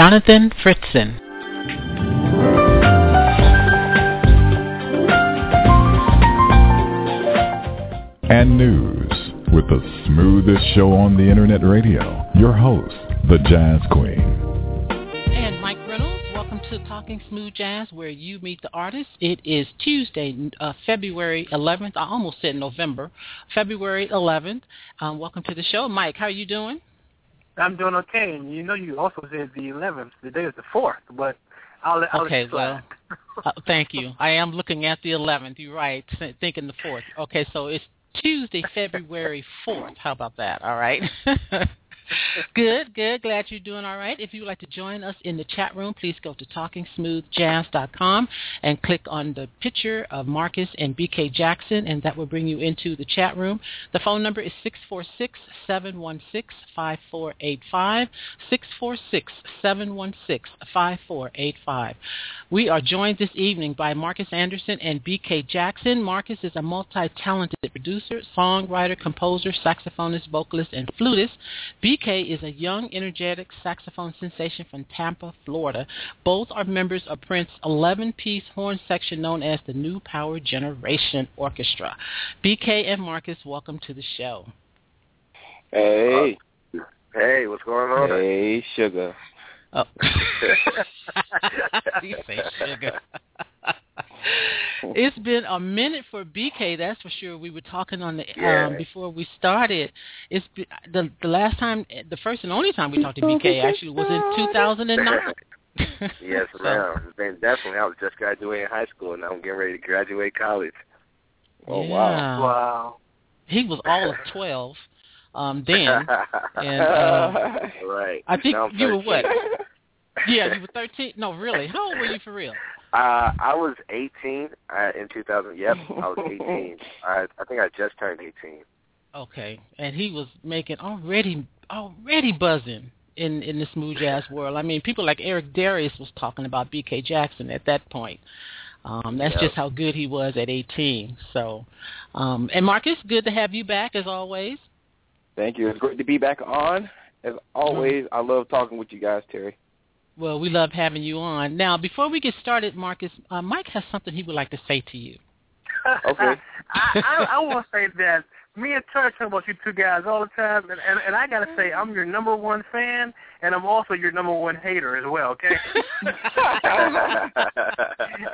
Jonathan Fritzen. And news with the smoothest show on the internet radio. Your host, the Jazz Queen. And Mike Reynolds, welcome to Talking Smooth Jazz, where you meet the artists. It is Tuesday, uh, February 11th. I almost said November. February 11th. Um, welcome to the show. Mike, how are you doing? I'm doing okay. And you know, you also said the 11th. Today is the 4th, but I'll, let I'll okay, well, uh, thank you. I am looking at the 11th. You're right, thinking the 4th. Okay, so it's Tuesday, February 4th. How about that? All right. good, good. Glad you're doing all right. If you would like to join us in the chat room, please go to talkingsmoothjazz.com and click on the picture of Marcus and BK Jackson, and that will bring you into the chat room. The phone number is 646-716-5485, 646-716-5485. We are joined this evening by Marcus Anderson and BK Jackson. Marcus is a multi-talented producer, songwriter, composer, saxophonist, vocalist, and flutist. BK is a young, energetic saxophone sensation from Tampa, Florida. Both are members of Prince's 11-piece horn section known as the New Power Generation Orchestra. BK and Marcus, welcome to the show. Hey. Uh, hey, what's going on? Hey, sugar. Oh. you say sugar. It's been a minute for BK, that's for sure. We were talking on the Yeah. um before we started. It's be- the the last time, the first and only time we talked to BK actually was in 2009. Yes, So, ma'am. Been definitely. I was just graduating high school, and I'm getting ready to graduate college. Oh, yeah. wow. Wow. He was all of 12 um then. And uh, right. I think you were what? Yeah, you were 13. No, really. How old were you for real? Uh, I was 18 uh, in 2000. Yep, I was 18. I, I think I just turned 18. Okay, and he was making already already buzzing in in the smooth jazz world. I mean, people like Eric Darius was talking about B.K. Jackson at that point. Um, that's Yep. just how good he was at 18. So, um, and Marcus, good to have you back as always. Thank you. It's great to be back on. As always, I love talking with you guys, Terry. Well, we love having you on. Now, before we get started, Marcus, uh, Mike has something he would like to say to you. Okay. I, I, I want to say that me and Terry talk about you two guys all the time, and, and, and I got to say, I'm your number one fan, and I'm also your number one hater as well, okay?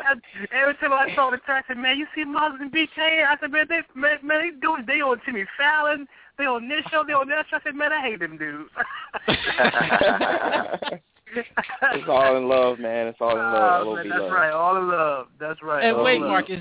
And Every time I saw the Terry, I said, man, you see Miles and BK? I said, man, they, man, man they, doing, they on Jimmy Fallon, they on this show, they on that show. I said, man, I hate them dudes. it's all in love, man. It's all in love. Oh, man, that's love. right, all in love. That's right. And all wait, love. Marcus,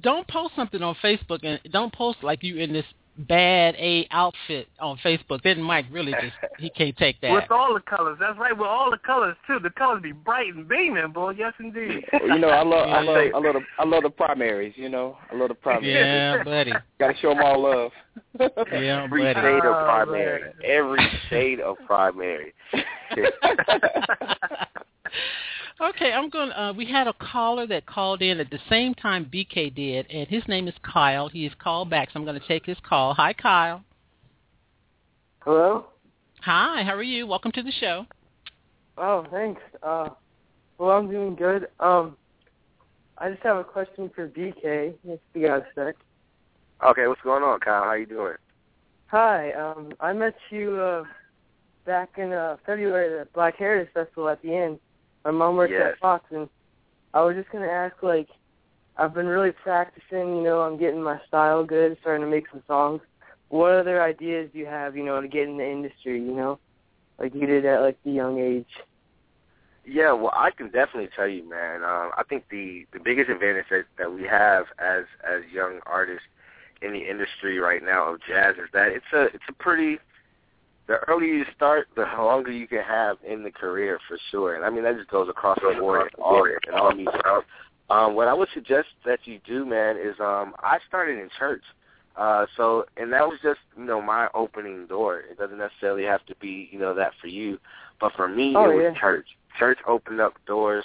don't post something on Facebook and don't post like you in this bad A outfit on Facebook. Then Mike really just he can't take that. With all the colors, that's right. With all the colors too. The colors be bright and beaming, boy. Yes, indeed. Well, you know, I love, I love, I love the, I love the primaries. You know, I love the primaries. yeah, buddy. Got to show them all love. Yeah, Every buddy. shade of Oh, primary. man. Every shade of primary. Okay, I'm going. to Uh, we had a caller that called in at the same time BK did, and his name is Kyle. He is called back, so I'm going to take his call. Hi, Kyle. Hello? Hi, how are you? Welcome to the show. Oh, thanks. Uh, well, I'm doing good. Um, I just have a question for BK. If you got a sec. Okay, what's going on, Kyle? How you doing? Hi. Um, I met you uh, back in uh, February at the Black Heritage Festival at the end. My mom works Yes. at Fox, and I was just gonna ask, like, I've been really practicing. You know, I'm getting my style good, starting to make some songs. What other ideas do you have, you know, to get in the industry? You know, like you did at like the young age. Yeah, well, I can definitely tell you, man. Um, I think the the biggest advantage that, that we have as as young artists in the industry right now of jazz is that it's a it's a pretty the earlier you start, the longer you can have in the career for sure. And I mean that just goes across the board in all in all music. Um, what I would suggest that you do, man, is um, I started in church. Uh, so, and that was just, you know, my opening door. It doesn't necessarily have to be, you know, that for you. But for me, Oh, it was yeah. church. Church opened up doors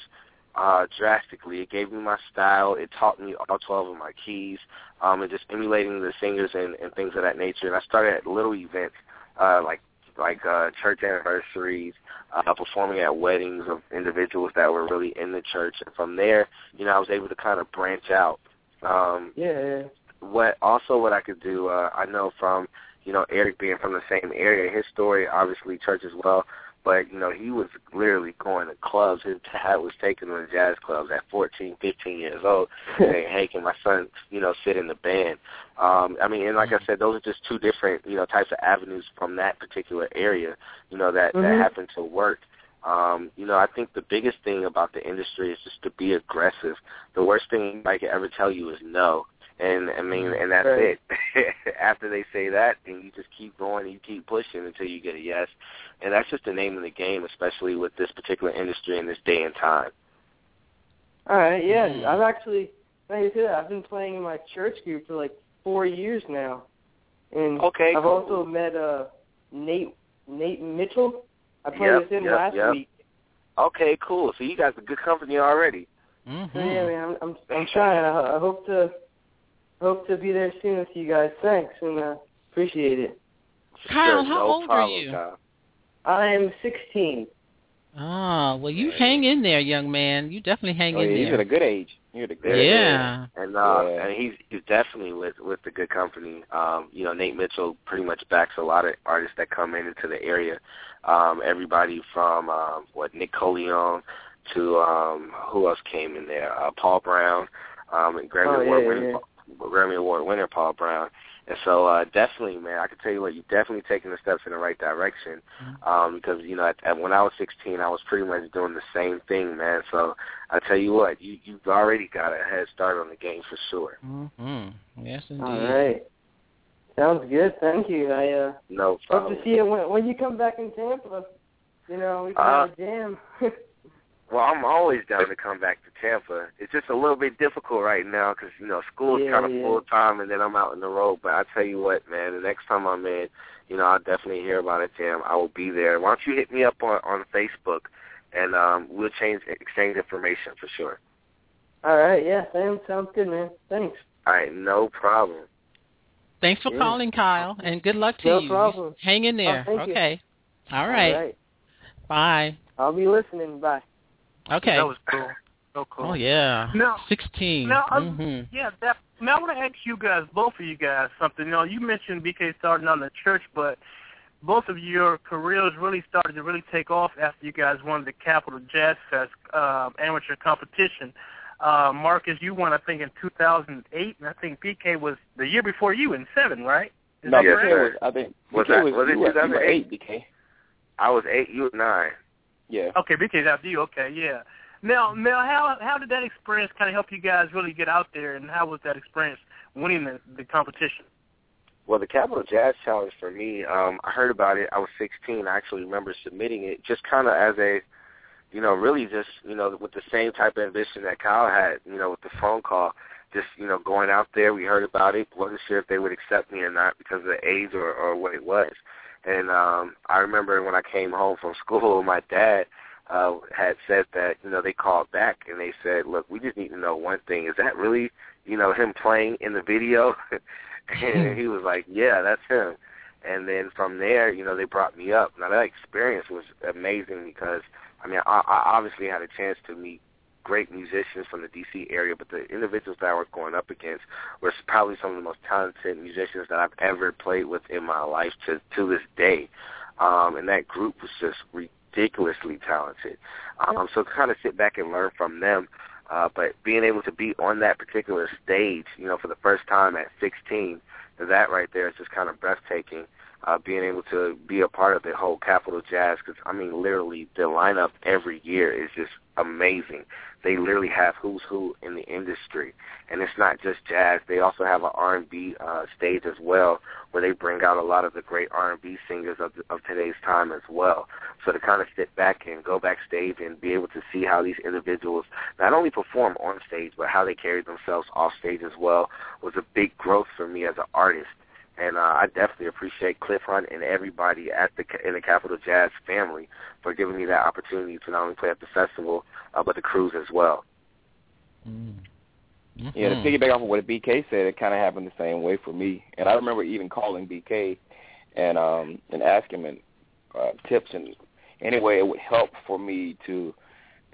uh, drastically. It gave me my style. It taught me all 12 of my keys um, and just emulating the singers and, and things of that nature. And I started at little events uh, like like uh, church anniversaries, uh, performing at weddings of individuals that were really in the church. And from there, you know, I was able to kind of branch out. Um, Yeah, what also what I could do, uh, I know from you know Eric being from the same area, his story obviously church as well. But you know he was literally going to clubs. His dad was taking him to jazz clubs at 14, 15 years old, saying, "Hey, can my son, you know, sit in the band?" Um, I mean, and like I said, those are just two different you know types of avenues from that particular area. You know that Mhm. that happen to work. Um, you know, I think the biggest thing about the industry is just to be aggressive. The worst thing I could ever tell you is no. And I mean, and that's Right. it. After they say that, then you just keep going and you keep pushing until you get a yes. And that's just the name of the game, especially with this particular industry in this day and time. All right, yeah. Mm. I've actually, like I said, I've been playing in my church group for like four years now, and Okay, I've cool. also met uh Nate Nate Mitchell. I played Yep, with him yep, last yep. week. Okay, cool. So you guys are good company already. Mm-hmm. So yeah, man, I'm I'm, I'm trying. I, I hope to hope to be there soon with you guys. Thanks, and uh, appreciate it. Kyle, Sure, how no old are you? Kyle. I am 16. Ah, well, you hang in there, young man. You definitely hang Oh, in yeah, he's there. at a good age. You're at a good Yeah. And uh Yeah. and he's he's definitely with with the good company. Um, you know, Nate Mitchell pretty much backs a lot of artists that come in into the area. Um, everybody from um what Nick Colionne to um who else came in there? Uh Paul Brown, um and Grammy Oh, Award yeah, winner yeah. Grammy Award winner Paul Brown. And so uh definitely man, I can tell you what, you're definitely taking the steps in the right direction. Um, because, you know, at, at, when I was sixteen I was pretty much doing the same thing, man. So I tell you what, you you've already got a head start on the game for sure. Mm-hmm. Yes, indeed. All right. Sounds good. Thank you. I uh No problem. hope to see you when when you come back in Tampa. You know, we can Uh, have a jam. Well, I'm always down to come back to Tampa. It's just a little bit difficult right now because you know school's Yeah, kind of yeah. full time, and then I'm out in the road. But I tell you what, man, the next time I'm in, you know, I'll definitely hear about it, Tim. I will be there. Why don't you hit me up on on Facebook, and um, we'll change exchange information for sure. All right. Yeah. Sam, sounds good, man. Thanks. All right, no problem. Thanks for Yeah. calling, Kyle, and good luck to No you. No problem. Hang in there. Oh, thank you. okay. All right. All right. Bye. I'll be listening. Bye. Okay. That was cool. So cool. oh yeah. Now, Sixteen. now, I- hmm Yeah, that, now I want to ask you guys, both of you guys, something. You know, you mentioned BK starting out in the church, but both of your careers really started to really take off after you guys won the Capital Jazz Fest um, amateur competition. Uh, Marcus, you won, I think, in 2008, and I think BK was the year before you in seven, right? Is No, that Yes, BK sir. was, I think, Was BK that- was, was it you were- you were 2008? BK. I was eight, you was nine. Yeah. Okay, BK's after you. Okay, yeah. Now, now, how how did that experience kind of help you guys really get out there, and how was that experience winning the, the competition? Well, the Capital Jazz Challenge for me, um, I heard about it. I was 16. I actually remember submitting it just kind of as a, you know, really just, you know, with the same type of ambition that Kyle had, you know, with the phone call. Just, you know, going out there, we heard about it. Wasn't sure if they would accept me or not because of the age or, or what it was. And um, I remember when I came home from school, my dad uh, had said that, you know, they called back and they said, look, we just need to know one thing. Is that really, you know, him playing in the video? and he was like, yeah, that's him. And then from there, you know, they brought me up. Now that experience was amazing because, I mean, I, I obviously had a chance to meet great musicians from the D.C. area, but the individuals that I was going up against were probably some of the most talented musicians that I've ever played with in my life to to this day. Um, and that group was just ridiculously talented. Um, so to kind of sit back and learn from them. Uh, but being able to be on that particular stage, you know, for the first time at 16, that right there is just kind of breathtaking. Uh, being able to be a part of the whole Capital Jazz because I mean literally the lineup every year is just amazing. They literally have who's who in the industry, and it's not just jazz. They also have an R&B uh, stage as well, where they bring out a lot of the great R&B singers of of today's time as well. So to kind of sit back and go backstage and be able to see how these individuals not only perform on stage, but how they carry themselves off stage as well was a big growth for me as an artist. And uh, I definitely appreciate Cliff Hunt and everybody at the in the Capital Jazz family for giving me that opportunity to not only play at the festival, uh, but the cruise as well. Mm-hmm. Yeah, to piggyback off of what BK said, it kind of happened the same way for me. And I remember even calling BK and um and asking him uh, tips and anyway it would help for me to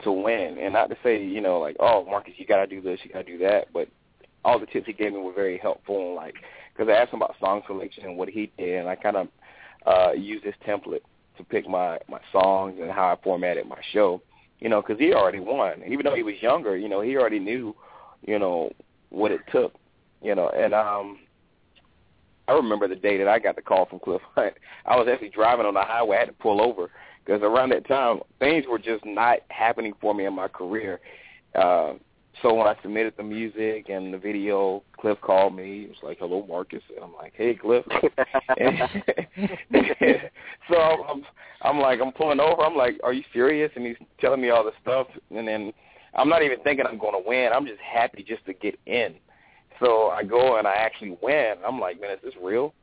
to win. And not to say you know like oh Marcus you got to do this, you got to do that, but all the tips he gave me were very helpful. And like because I asked him about song selection and what he did, and I kind of uh used this template to pick my my songs and how I formatted my show. You know, because he already won. Even though he was younger, you know, he already knew, you know, what it took. You know, and um, I remember the day that I got the call from Cliff Hunt. I was actually driving on the highway. I had to pull over because around that time things were just not happening for me in my career. Uh, so when I submitted the music and the video, Cliff called me. He was like, "Hello, Marcus." And I'm like, "Hey, Cliff." so I'm, I'm like, I'm pulling over. I'm like, "Are you serious?" And he's telling me all this stuff, and then I'm not even thinking I'm going to win. I'm just happy just to get in. So I go and I actually win. I'm like, "Man, is this real?"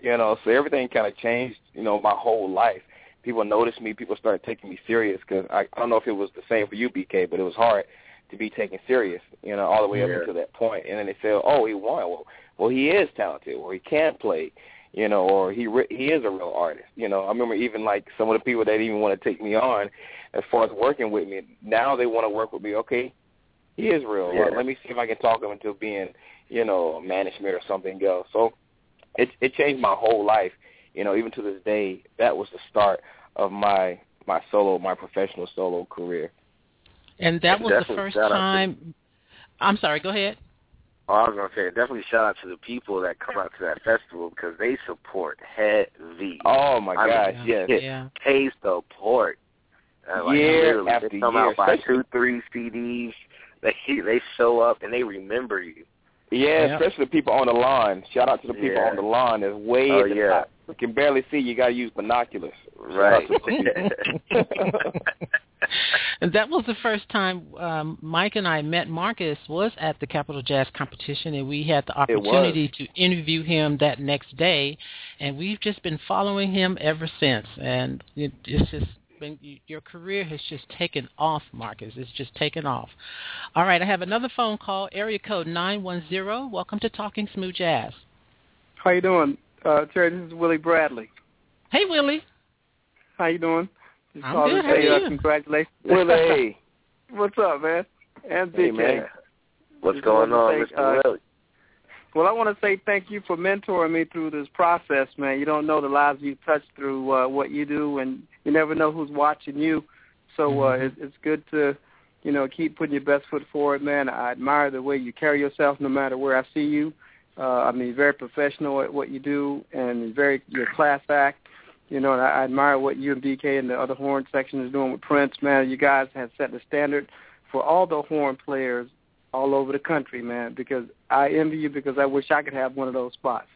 You know. So everything kind of changed. You know, my whole life. People noticed me. People started taking me serious because I, I don't know if it was the same for you, BK, but it was hard to be taken serious, you know, all the way yeah. up until that point. And then they say, "Oh, he won. Well, well, he is talented, or he can play, you know, or he re- he is a real artist." You know, I remember even like some of the people that even want to take me on, as far as working with me, now they want to work with me. Okay, he is real. Yeah. Let, let me see if I can talk him into being, you know, management or something else. So it it changed my whole life. You know, even to this day, that was the start of my my solo, my professional solo career. And that was the first time. I'm sorry. Go ahead. Oh, I was gonna say definitely shout out to the people that come out to that festival because they support heavy. Oh my I gosh, mean, yes, yeah. They support. Uh, like Year after they come year, out by especially- two, three CDs. They they show up and they remember you. Yeah, Yep. especially the people on the lawn. Shout out to the people Yeah. on the lawn that's way Oh, at the yeah. top. You can barely see. You got to use binoculars. Right. Shout out to the people. and that was the first time um, Mike and I met Marcus was at the Capital Jazz competition, and we had the opportunity to interview him that next day, and we've just been following him ever since. And it, it's just been your career has just taken off, Marcus. It's just taken off. All right, I have another phone call, area code nine one zero. Welcome to Talking Smooth Jazz. How you doing, uh, Terry? This is Willie Bradley. Hey, Willie. How you doing? Just I'm calling good. to How say, are uh, you? Congratulations. Willie. What's up, man? And Hey, BK. man. What's Just going on, wanted to Mr. uh, Willie? Well, I want to say thank you for mentoring me through this process, man. You don't know the lives you've touched through uh, what you do, and you never know who's watching you. So uh, Mhm. it's, it's good to, you know, keep putting your best foot forward, man. I admire the way you carry yourself, no matter where I see you. Uh, I mean, you're very professional at what you do, and very you're a class act. You know, and I, I admire what you and BK and the other horn section is doing with Prince, man. You guys have set the standard for all the horn players all over the country, man, because I envy you because I wish I could have one of those spots.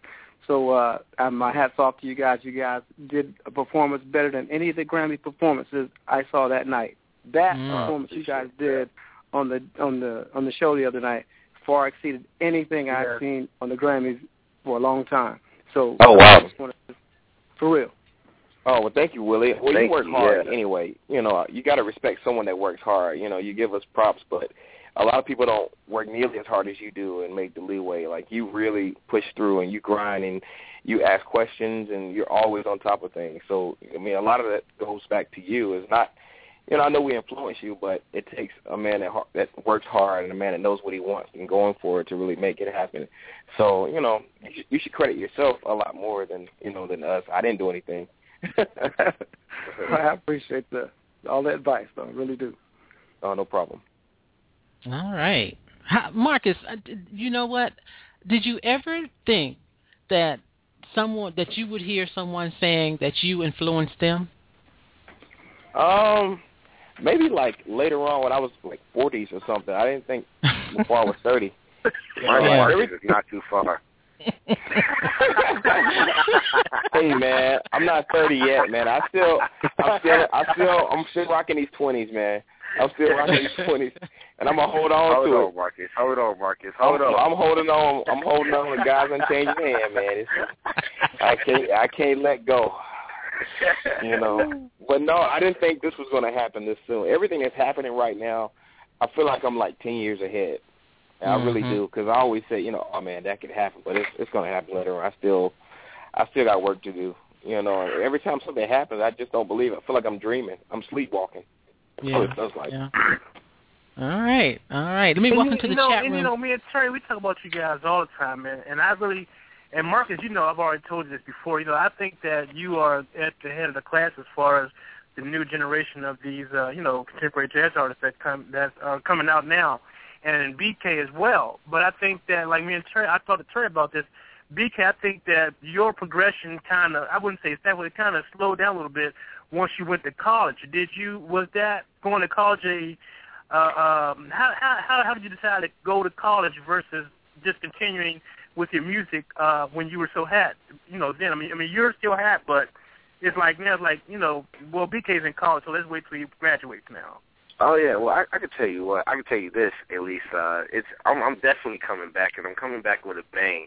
So uh my hats off to you guys. You guys did a performance better than any of the Grammy performances I saw that night. That Mm. performance you guys did on the on the on the show the other night far exceeded anything Yeah. I've seen on the Grammys for a long time. So Oh, wow. I just wanna- for real. Oh well, thank you, Willie. Well, Thank you work you, hard yeah. anyway. You know, you got to respect someone that works hard. You know, you give us props, but a lot of people don't work nearly as hard as you do and make the leeway. Like you really push through and you grind and you ask questions and you're always on top of things. So I mean, a lot of that goes back to you. It's not, you know, I know we influence you, but it takes a man that that works hard and a man that knows what he wants and going for it to really make it happen. So you know, you should, you should credit yourself a lot more than you know than us. I didn't do anything. I appreciate the all the advice though, I really do. Oh, no problem. All right, Marcus. uh, You know what? Did you ever think that someone that you would hear someone saying that you influenced them? Um, maybe like later on when I was like 40s or something. I didn't think before I was 30. My Yeah. market is not too far. hey man, I'm not 30 yet, man. I still, I'm still, I still, I'm still rocking these 20s, man. I'm still rocking these 20s, and I'm gonna hold on Hold to on, it. Marcus. Hold on, Marcus. Hold I'm, Hold on. I'm holding on. I'm holding on. The guys unchanged hand, man. It's, I can't, I can't let go. You know, but no, I didn't think this was to happen this soon. Everything that's happening right now, I feel like I'm like 10 years ahead. And I really Mhm. do because I always say, you know, oh man, that could happen, but it's it's going to happen later. on. I still, I still got work to do. You know, and every time something happens, I just don't believe it. I feel like I'm dreaming. I'm sleepwalking. Yeah. it feels like. Yeah. All right. All right. Let me And welcome you, to the you know, chat and you know, me and Terry, we talk about you guys all the time, man. And I really, and Marcus, you know, I've already told you this before. You know, I think that you are at the head of the class as far as the new generation of these, uh, you know, contemporary jazz artists that come that are coming out now, and BK as well. But I think that, like me and Terry, I talked to Terry about this. BK, I think that your progression kind of, I wouldn't say it's that way, it kind of slowed down a little bit once you went to college. Did you, was that going to college a, uh, um, how, how, how, how did you decide to go to college versus just continuing with your music, uh, when you were so hot? You know, then, I mean, I mean, you're still hot, but it's like, now it's like, you know, well, BK's in college, so let's wait till he graduates now. Oh yeah, well I, I can tell you what I can tell you this at least. Uh, it's I'm, I'm definitely coming back, and I'm coming back with a bang.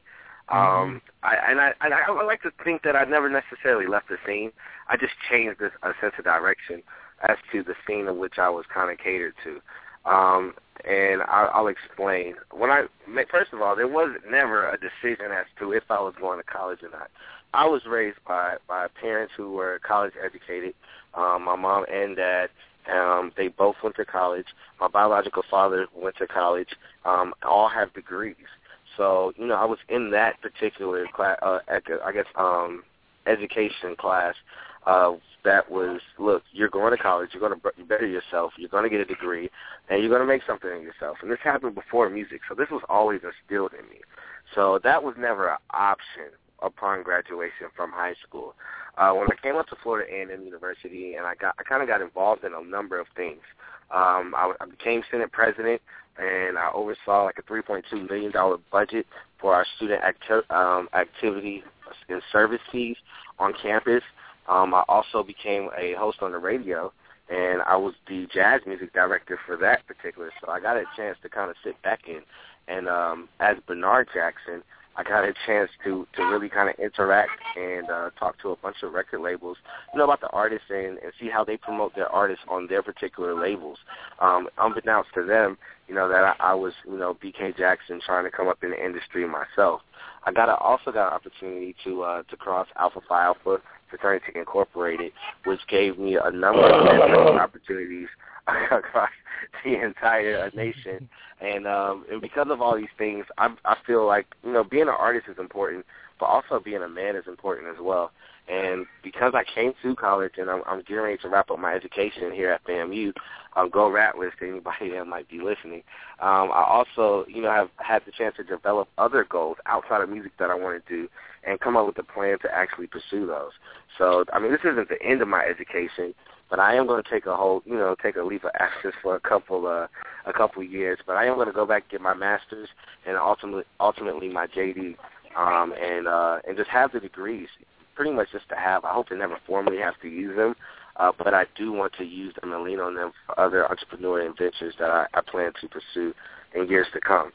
Um, I, and I and I, I like to think that I never necessarily left the scene. I just changed this, a sense of direction as to the scene in which I was kind of catered to. Um, and I, I'll explain. When I first of all, there was never a decision as to if I was going to college or not. I was raised by by parents who were college educated. Um, my mom and dad, um, they both went to college. My biological father went to college. Um, all have degrees. So you know, I was in that particular class. Uh, I guess um, education class. Uh, that was look, you're going to college. You're going to better yourself. You're going to get a degree, and you're going to make something of yourself. And this happened before music, so this was always instilled in me. So that was never an option upon graduation from high school. Uh, when I came up to Florida A&M University, and I got, I kind of got involved in a number of things. Um, I, I became Senate president, and I oversaw like a 3.2 million dollar budget for our student acti- um, activity and service fees on campus. Um, I also became a host on the radio, and I was the jazz music director for that particular. So I got a chance to kind of sit back in, and um, as Bernard Jackson, I got a chance to to really kind of interact and uh, talk to a bunch of record labels, you know, about the artists and, and see how they promote their artists on their particular labels. Um, unbeknownst to them, you know, that I, I was, you know, BK Jackson trying to come up in the industry myself. I got a, also got an opportunity to uh, to cross Alpha Phi Alpha Fraternity Incorporated, which gave me a number of opportunities across the entire nation. And um, and because of all these things, I I feel like you know being an artist is important, but also being a man is important as well. And because I came to college and I'm, I'm getting ready to wrap up my education here at FAMU, um, go Rattlers to anybody that might be listening. Um, I also, you know, have had the chance to develop other goals outside of music that I want to do and come up with a plan to actually pursue those. So, I mean, this isn't the end of my education, but I am going to take a whole, you know, take a leap of absence for a couple, uh, a couple years. But I am going to go back and get my master's and ultimately, ultimately my JD, um, and uh, and just have the degrees, pretty much just to have. I hope to never formally have to use them, uh, but I do want to use them and lean on them for other entrepreneurial ventures that I, I plan to pursue in years to come.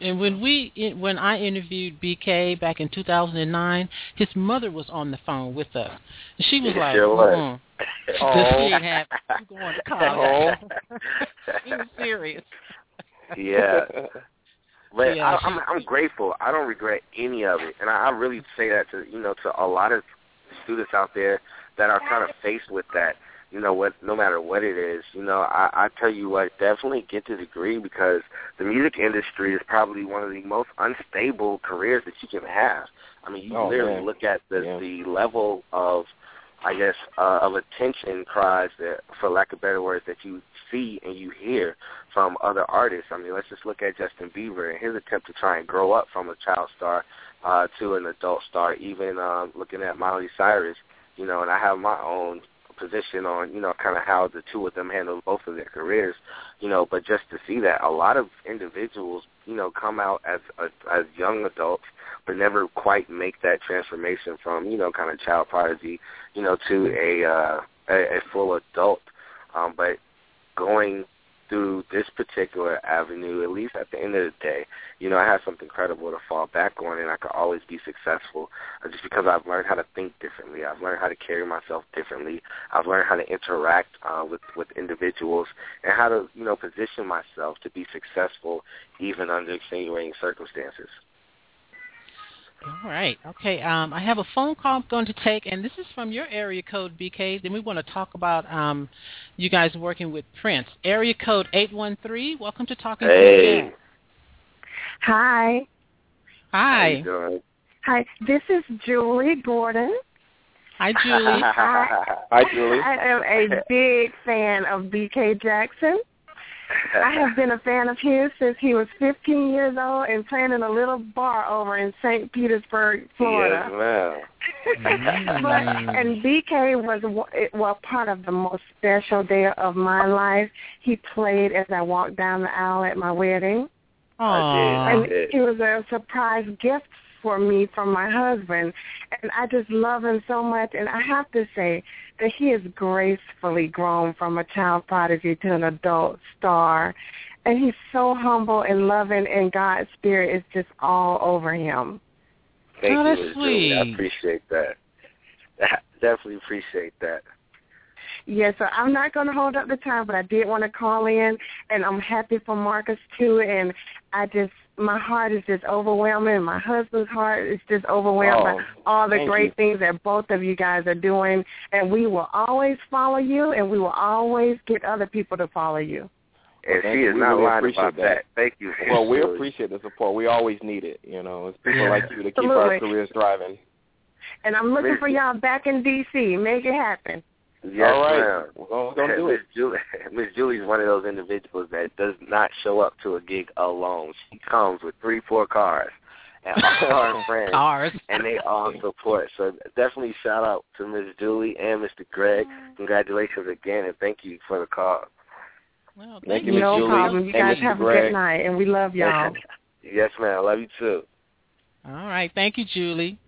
And when we when I interviewed BK back in 2009, his mother was on the phone with us. And she was It like, sure was. "Mm-mm. Oh. This ain't happening. You going to college?" she was serious. Yeah. But Yeah, I, I'm I'm grateful. I don't regret any of it, and I, I really say that to you know to a lot of students out there that are kind of faced with that. You know what? No matter what it is, you know, I, I tell you what, definitely get the degree because the music industry is probably one of the most unstable careers that you can have. I mean, you Oh, literally man. look at the Yeah. the level of I guess, uh, of attention cries that, for lack of better words, that you see and you hear from other artists. I mean, let's just look at Justin Bieber and his attempt to try and grow up from a child star uh, to an adult star. Even uh, looking at Miley Cyrus, you know, and I have my own position on, you know, kind of how the two of them handle both of their careers, you know, but just to see that a lot of individuals, you know, come out as as young adults but never quite make that transformation from, you know, kind of child prodigy, you know, to a uh a, a full adult. Um but going through this particular avenue, at least at the end of the day, you know, I have something credible to fall back on and I could always be successful uh, just because I've learned how to think differently. I've learned how to carry myself differently. I've learned how to interact uh, with, with individuals and how to, you know, position myself to be successful even under extenuating circumstances. All right. Okay. Um, I have a phone call I'm going to take, and this is from your area code, BK. Then we want to talk about um, you guys working with Prince. Area code 813. Welcome to Talking hey. Jazz. Hi. Hi. Hi. This is Julie Gordon. Hi, Julie. I, Hi, Julie. I am a big fan of BK Jackson. I have been a fan of his since he was 15 years old and playing in a little bar over in St. Petersburg, Florida. Yes, ma'am. Mm. but, and BK was well part of the most special day of my life. He played as I walked down the aisle at my wedding. Aww. And did. I did. it was a surprise gift for me from my husband. And I just love him so much. And I have to say that he has gracefully grown from a child prodigy to an adult star. And he's so humble and loving, and God's spirit is just all over him. Thank Oh, you, that's Miss Julie. I appreciate that. I definitely appreciate that. Yes, so I'm not going to hold up the time, but I did want to call in, and I'm happy for Marcus too. And I just, my heart is just overwhelming. My husband's heart is just overwhelmed Oh, by all the great you. things that both of you guys are doing. And we will always follow you, and we will always get other people to follow you. And thank she you. is We not really lying about that. that. Thank you. Well, we appreciate the support. We always need it. You know, it's people like you to keep our careers thriving. And I'm looking for y'all back in D.C. Make it happen. Yes, All right. ma'am. We're gonna, we're gonna do Miss it. Julie, Miss Julie's one of those individuals that does not show up to a gig alone. She comes with three, four cars and all her friends, Cars. and they all support. So definitely shout out to Miss Julie and Mr. Greg. Congratulations again, and thank you for the call. Well, Thank you, you. Miss no Julie problem. You and guys Mr. have a good night, and we love y'all. yes, ma'am. Love you too. All right. Thank you, Julie.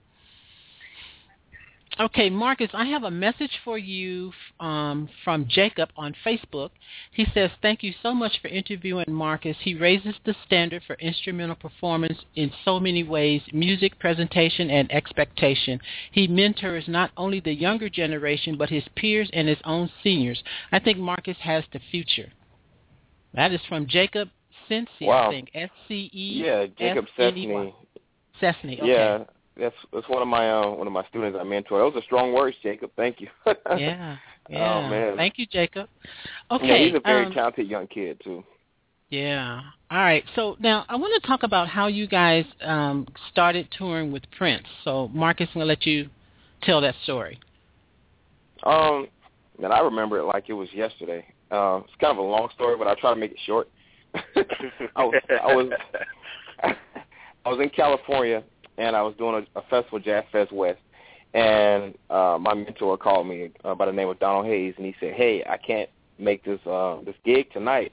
Okay, Marcus, I have a message for you um, from Jacob on Facebook. He says, Thank you so much for interviewing Marcus. He raises the standard for instrumental performance in so many ways music, presentation, and expectation. He mentors not only the younger generation, but his peers and his own seniors. I think Marcus has the future. That is from Jacob Sensi, Wow. I think. S C E Yeah, Jacob S-N-E-Y. Cessny. Cessny. Okay. Yeah, that's that's one of my uh, one of my students I mentor. Those are strong words, Jacob. Thank you. Yeah. Yeah. Oh man. Thank you, Jacob. Yeah, Okay. he's a very um, talented young kid too. yeah. All right. So now I want to talk about how you guys um, started touring with Prince. So Marcus, I'm gonna let you tell that story. Um, man, I remember it like it was yesterday. Uh, it's kind of a long story, but I'll try to make it short. I was I was I was in California and I was doing a, a festival, Jazz Fest West, and uh, my mentor called me uh, by the name of Donald Hayes, and he said, "Hey, I can't make this uh, this gig tonight.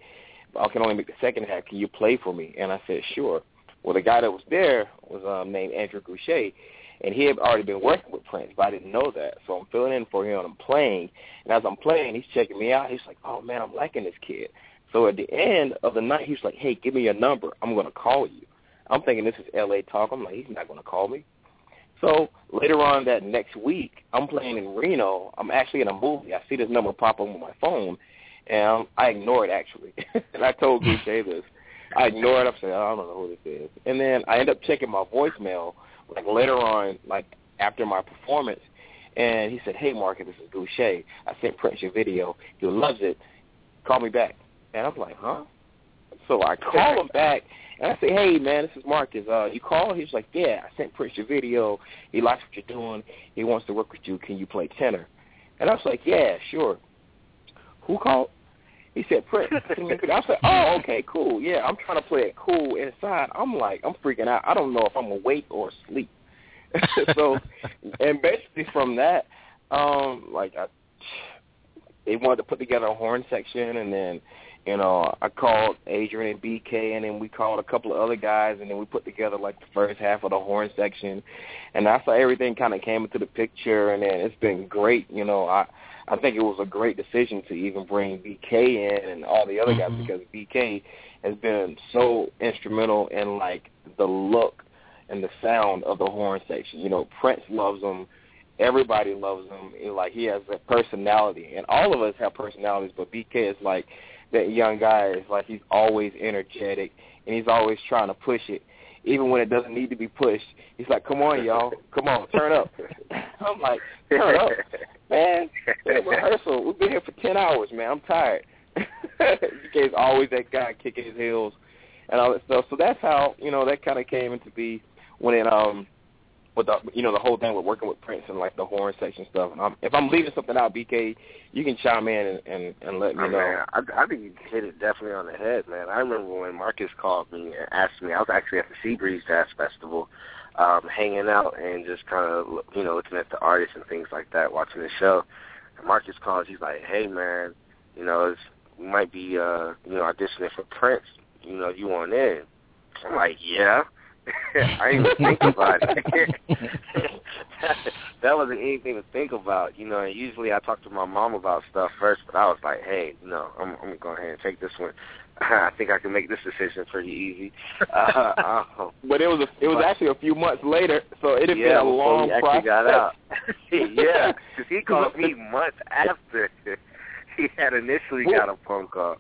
I can only make the second half. Can you play for me?" And I said, "Sure." Well, the guy that was there was um, named Andrew Gouché, and he had already been working with Prince, but I didn't know that. So I'm filling in for him. And I'm playing, and as I'm playing, he's checking me out. He's like, "Oh man, I'm liking this kid." So at the end of the night, he's like, "Hey, give me your number. I'm to call you." I'm thinking this is L.A. talk. I'm like, he's not going to call me. So later on that next week, I'm playing in Reno. I'm actually in a movie. I see this number pop up on my phone, and I ignore it actually. and I told Gouché this. I ignore it. I'm saying, I don't know who this is. And then I end up checking my voicemail like later on, like after my performance, and he said, "Hey, Marcus, this is Gouché. I sent Prince your video. He loves it. Call me back." And I'm like, "Huh?" So I call him back, and I say, "Hey, man, this is Marcus. Uh, you called?" He's like, "Yeah, I sent Prince your video. He likes what you're doing. He wants to work with you. Can you play tenor?" And I was like, "Yeah, sure." Who called? He said, Prince. I said, oh, okay, cool. Yeah, I'm trying to play it cool inside. I'm like, I'm freaking out. I don't know if I'm awake or asleep. so, and basically from that, um, like I, they wanted to put together a horn section, and then you know, I called Adrian and BK, and then we called a couple of other guys, and then we put together like the first half of the horn section, and that's how everything kind of came into the picture, and then it's been great. You know, I I think it was a great decision to even bring BK in and all the other guys Mhm. because BK has been so instrumental in like the look and the sound of the horn section. You know, Prince loves him. Everybody loves him. Like he has a personality, and all of us have personalities. But BK is like that young guy. Is like he's always energetic, and he's always trying to push it, even when it doesn't need to be pushed. He's like, "Come on, y'all, come on, turn up." I'm like, "Turn up, man." At rehearsal, we've been here for ten hours, man. I'm tired. BK's always that guy kicking his heels and all that stuff. So that's how you know that kind of came into be when it um with the you know the whole thing with working with Prince and like the horn section stuff. And I'm, if I'm leaving something out, BK, you can chime in and and, and let me Oh, know. man, I, I think you hit it definitely on the head, man. I remember when Marcus called me and asked me. I was actually at the Seabreeze Jazz Festival, um, hanging out and just kind of you know looking at the artists and things like that, watching the show. And Marcus calls. He's like, "Hey, man, you know, it's, we might be uh, you know auditioning for Prince. You know, you want in?" I'm like, "Yeah." I didn't even think about it. that wasn't anything to think about, you know. And usually I talk to my mom about stuff first, but I was like, hey, no, I'm, I'm gonna go ahead and take this one. I think I can make this decision pretty easy. Uh, um, But it was a, it was But- actually a few months later, so it had yeah, been a long actually process. got out. yeah, because he called me months after he had initially got a phone call.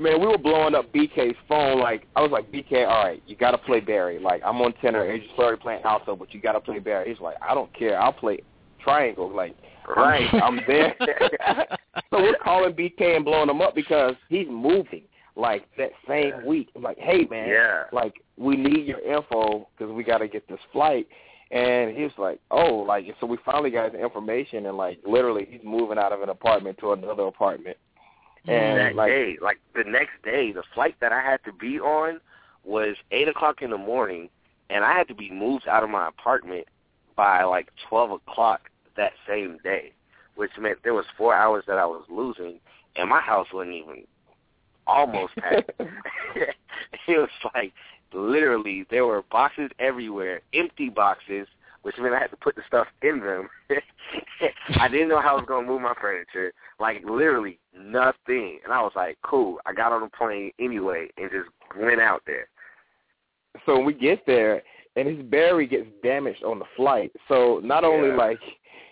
Man, we were blowing up BK's phone. Like I was like, BK, all right, you got to play bari. Like I'm on tenor, and you're already playing alto, but you got to play bari. He's like, I don't care, I'll play triangle. Like Right. I'm, I'm there. so we're calling BK and blowing him up because he's moving. Like that same week, I'm like, hey man, Yeah. like we need your info because we got to get this flight. And he was like, oh, like so we finally got his information, and like literally he's moving out of an apartment to another apartment. And that like, day, like the next day, the flight that I had to be on was eight o'clock in the morning, and I had to be moved out of my apartment by like twelve o'clock that same day, which meant there was four hours that I was losing, and my house wasn't even almost packed. it was like literally there were boxes everywhere, empty boxes, which meant I had to put the stuff in them. I didn't know how I was gonna move my furniture. Like literally nothing. And I was like, Cool. I got on the plane anyway and just went out there. so when we get there and his bari gets damaged on the flight. So not only like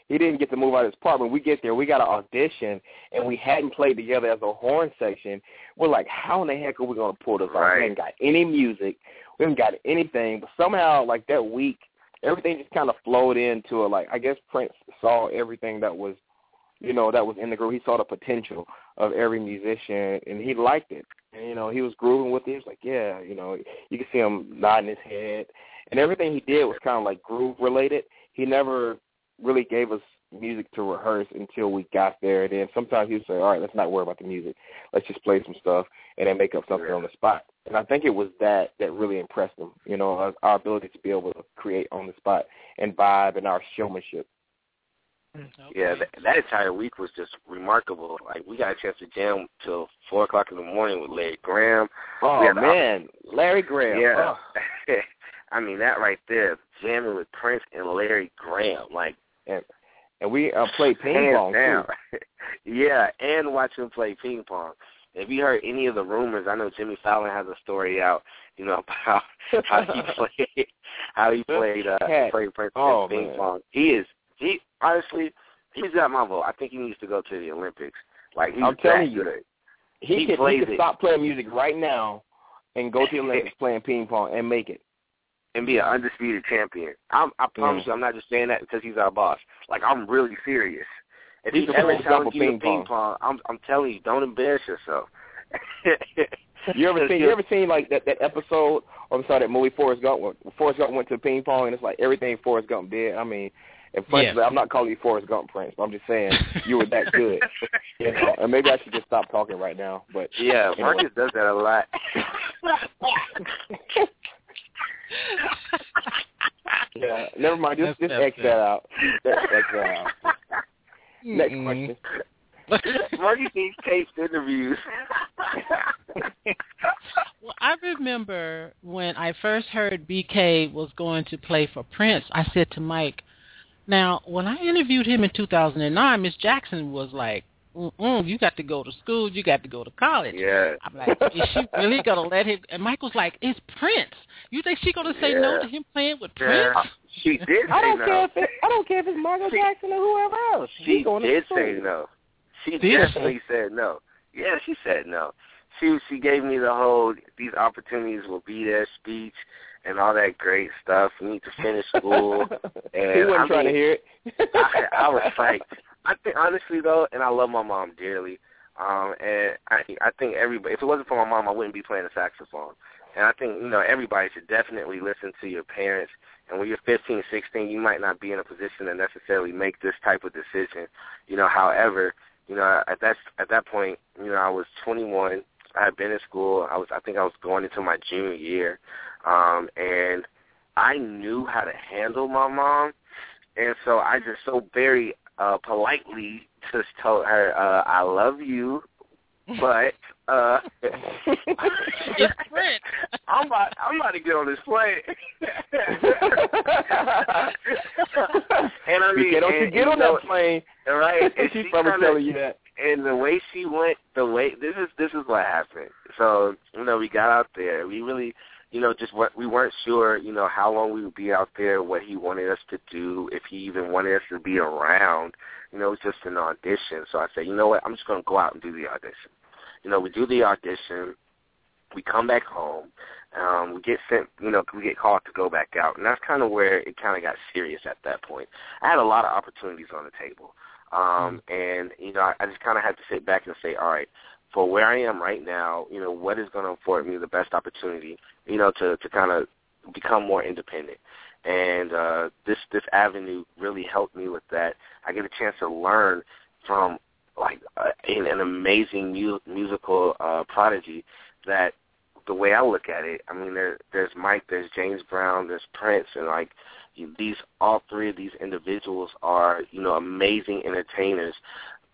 he didn't get to move out of his apartment, we get there, we got an audition and we hadn't played together as a horn section. We're like, how in the heck are we gonna pull this off? Right. We ain't got any music, we haven't got anything. But somehow like that week everything just kind of flowed into it. Like I guess Prince saw everything that was you know, that was in the group. He saw the potential of every musician and he liked it. And, you know, he was grooving with it. He was like, yeah, you know, you could see him nodding his head. And everything he did was kind of like groove related. He never really gave us music to rehearse until we got there. And then sometimes he would say, all right, let's not worry about the music. Let's just play some stuff and then make up something on the spot. And I think it was that that really impressed him, you know, our, our ability to be able to create on the spot and vibe and our showmanship. Mm-hmm. Yeah, that, that entire week was just remarkable. Like we got a chance to jam till four o'clock in the morning with Larry Graham. Oh, We had the- man. Larry Graham. Yeah. Oh. I mean that right there, jamming with Prince and Larry Graham, like And, and we uh, played ping pong, too. yeah, and watch him play ping pong. If you heard any of the rumors, I know Jimmy Fallon has a story out, you know, about how he played how he played uh Cat. played Prince Oh, ping man. pong. He is he honestly he's got my vote. I think he needs to go to the Olympics. Like he's I'm telling that you. good. He, He could, he could it. stop playing music right now and go to the Olympics playing ping pong and make it. And be an undisputed champion. I'm, I promise Mm. you, I'm not just saying that because he's our boss. Like I'm really serious. If He's he's the ever first double challenged you to ping ping pong. pong, I'm, I'm telling you, don't embarrass yourself. You ever seen you ever seen like that that episode or I'm sorry that movie Forrest Gump when Forrest Gump went to ping pong and it's like everything Forrest Gump did. I mean, And Prince, Yeah. I'm not calling you Forrest Gump, Prince. But I'm just saying you were that good. you know, and maybe I should just stop talking right now. But Yeah, anyway. Marcus does that a lot. yeah, never mind. Just just X that out. Just X that out. Mm-hmm. Next Mm-mm. question. Marcus needs taped interviews. Well, I remember when I first heard BK was going to play for Prince, I said to Mike, now, when I interviewed him in 2009, Miss Jackson was like, Mm-mm, you got to go to school, you got to go to college. yeah. I'm like, is she really going to let him? And Mike was like, it's Prince. You think she going to say no to him playing with Yeah. Prince? She did I don't no. care if it, I don't care if it's Michael She- Jackson or whoever else. She going to did school. say no. She Did she? definitely said no. Yeah, she said no. She she gave me the whole these opportunities will be there speech and all that great stuff. You need to finish school. And he wasn't I trying to hear it. I, I was psyched. I think honestly though, and I love my mom dearly. Um, and I I think everybody if it wasn't for my mom I wouldn't be playing the saxophone. And I think, you know, everybody should definitely listen to your parents. And when you're 15, 16, you might not be in a position to necessarily make this type of decision. You know, however, you know, at that at that point, you know, I was 21. I had been in school. I was I think I was going into my junior year. Um and I knew how to handle my mom. And so I just so very uh politely just told her, uh, I love you, but uh It's Prince. I'm about I'm about to get on this plane. and I mean, get on, and, get on you know, that plane. right? And She's she probably kinda- telling you that. and the way she went, the way this is this is what happened. So you know, we got out there. We really, you know, just what we weren't sure, you know, how long we would be out there, what he wanted us to do, if he even wanted us to be around. You know, it was just an audition. So I said, you know what, I'm just going to go out and do the audition. You know, we do the audition. We come back home. Um, we get sent, you know, we get called to go back out, and that's kind of where it kind of got serious at that point. I had a lot of opportunities on the table. Um, and you know, I, I just kind of had to sit back and say, all right, for where I am right now, you know, what is going to afford me the best opportunity, you know, to to kind of become more independent. And uh, this this avenue really helped me with that. I get a chance to learn from like uh, an, an amazing mu- musical uh, prodigy that the way I look at it, I mean, there there's Mike, there's James Brown, there's Prince, and like these all three of these individuals are you know amazing entertainers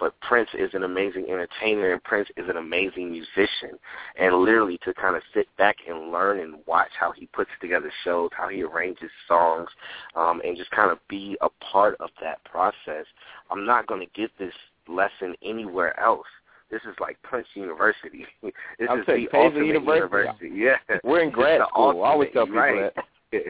but Prince is an amazing entertainer and Prince is an amazing musician and literally to kind of sit back and learn and watch how he puts together shows how he arranges songs um and just kind of be a part of that process I'm not going to get this lesson anywhere else this is like Prince University. This I'm is the ultimate university. university. Yeah, We're in grad school. I always tell people right. that.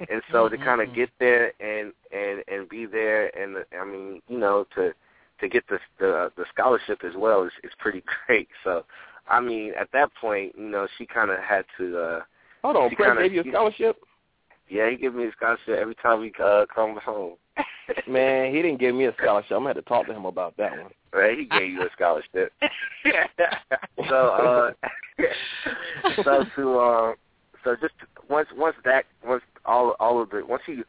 and so to kind of get there and and and be there and I mean you know to to get the the the scholarship as well is is pretty great. So I mean at that point you know she kind of had to uh Hold on, Prince gave you a scholarship? yeah he gave me a scholarship every time we uh, come home. Man, he didn't give me a scholarship. I'm gonna have to talk to him about that one. Right, he gave you a scholarship. so, uh, so to, uh, so just once, once that, once all, all of the, once he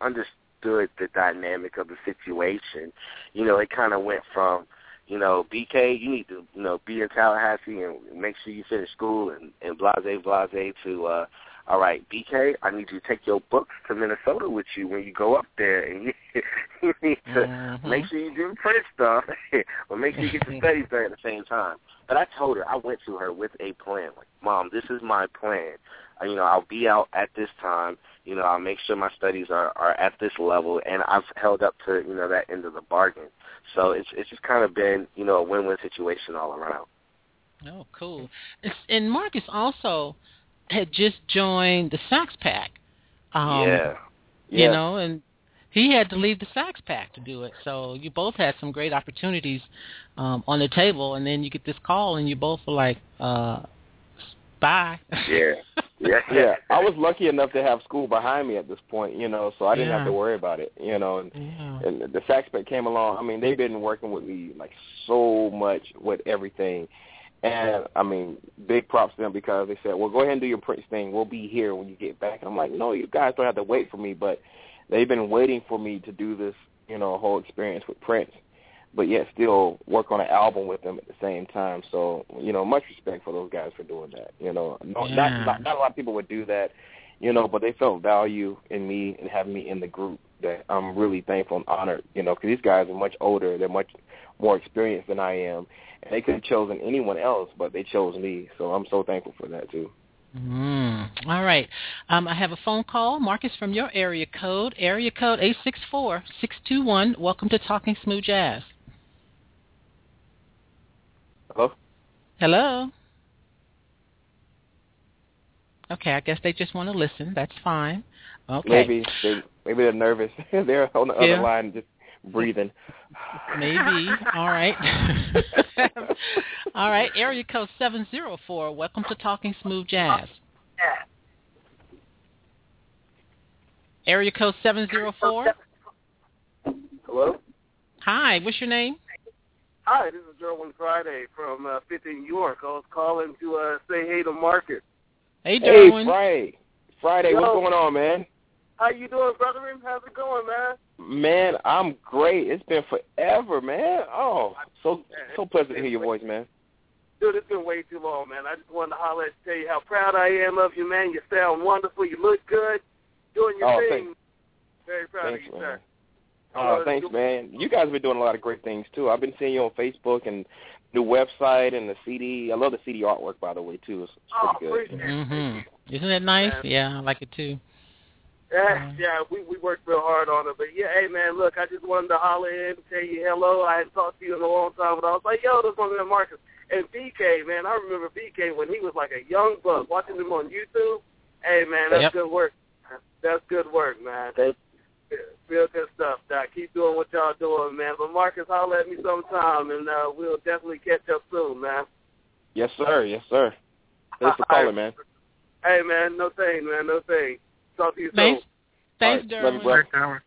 understood the dynamic of the situation, you know, it kind of went from, you know, BK, you need to, you know, be in Tallahassee and make sure you finish school and, and blase, blase to, uh, all right, BK, I need you to take your books to Minnesota with you when you go up there, and you, you need to Mhm. make sure you do Prince stuff, but make sure you get your studies done at the same time. But I told her, I went to her with a plan. Like, Mom, this is my plan. Uh, you know, I'll be out at this time. You know, I'll make sure my studies are are at this level, and I've held up to you know that end of the bargain. So it's it's just kind of been you know a win-win situation all around. Oh, cool. It's, and Marcus also had just joined the Sax Pack. Um, yeah. You know, and he had to leave the Sax Pack to do it. So you both had some great opportunities um, on the table, and then you get this call, and you both were like, uh, "Bye." Yeah. Yeah. Yeah, I was lucky enough to have school behind me at this point, you know, so I didn't have to worry about it, you know. And, yeah. and the sax pack came along. I mean, they've been working with me like so much with everything, and I mean, big props to them because they said, "Well, go ahead and do your Prince thing. We'll be here when you get back." And I'm like, "No, you guys don't have to wait for me." But they've been waiting for me to do this you know, whole experience with Prince, but yet still work on an album with them at the same time. So, you know, much respect for those guys for doing that. You know, no, Yeah. not, not not a lot of people would do that, you know, but they felt value in me and having me in the group that I'm really thankful and honored. You know, because these guys are much older, they're much more experienced than I am, and they could have chosen anyone else, but they chose me. So I'm so thankful for that too. Mm. All right. Um, I have a phone call. Marcus from your area code, area code 864-621. Welcome to Talking Smooth Jazz. Hello. Hello. Okay, I guess they just want to listen. That's fine. Okay. Maybe they maybe they're nervous. they're on the Yeah. other line just breathing. Maybe. All right. All right. Area code 704. Welcome to Talking Smooth Jazz. Area code 704. Hello? Hi, what's your name? Hi, this is Derwin Friday from uh, 50 New York. I was calling to uh, say hey to Marcus. Hey, Hey, Derwin. Friday. Friday, what's going on, man? How you doing, brother? How's it going, man? Man, I'm great. It's been forever, man. Oh, so so pleasant to hear your voice, man. Dude, it's been way too long, man. I just wanted to holler at you, tell you how proud I am of you, man. You sound wonderful. You look good. Doing your Oh, thing. thanks. Very proud Thanks, of you, man. sir. Oh, thanks, man. You guys have been doing a lot of great things too. I've been seeing you on Facebook and new website and the CD. I love the CD artwork, by the way, too. It's, it's Oh, pretty good. appreciate it. Mm-hmm. Isn't it nice? Yeah, I like it too. Yeah, yeah, we we worked real hard on it. But yeah, hey man, look, I just wanted to holler in, tell you hello. I hadn't talked to you in a long time, but I was like, yo, this one man Marcus and BK, man. I remember BK when he was like a young buck, watching him on YouTube. Hey man, that's Yep. good work. That's good work, man. That's real good stuff. Doc. Keep doing what y'all doing, man. But Marcus, holler at me sometime, and uh, we'll definitely catch up soon, man. Yes, sir. Yes, sir. Thanks for calling, man. Hey man, no thing, man, no thing. Talk to you Thanks. soon. Thanks, All right, love you, Derwin. bro.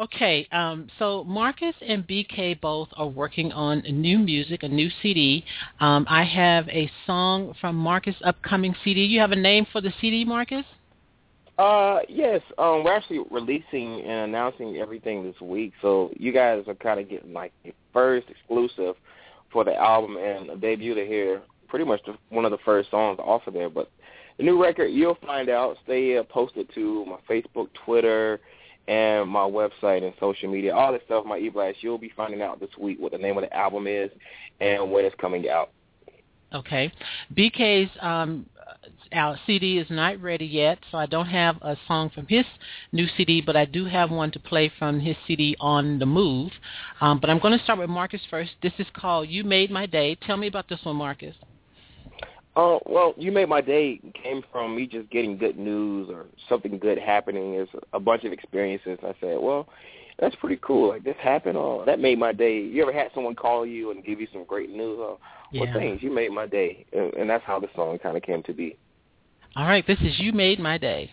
Okay, um, so Marcus and BK both are working on new music, a new CD. Um, I have a song from Marcus' upcoming CD. You have a name for the CD, Marcus? Uh, yes. Um, we're actually releasing and announcing everything this week, so you guys are kind of getting like the first exclusive for the album and a debut to hear pretty much the, one of the first songs off of there. But the new record, you'll find out. Stay uh, posted to my Facebook, Twitter, and my website and social media. All this stuff, my e-blast. You'll be finding out this week what the name of the album is and when it's coming out. Okay. BK's um, our CD is not ready yet, so I don't have a song from his new CD, but I do have one to play from his CD on the move. Um, but I'm going to start with Marcus first. This is called "You Made My Day." Tell me about this one, Marcus. Oh, well, you made my day came from me just getting good news or something good happening. Is a bunch of experiences. I said, well, that's pretty cool. Like this happened. Oh, that made my day. You ever had someone call you and give you some great news? Oh, Yeah. well, thanks. You made my day, and, and that's how the song kind of came to be. All right, this is "You Made My Day."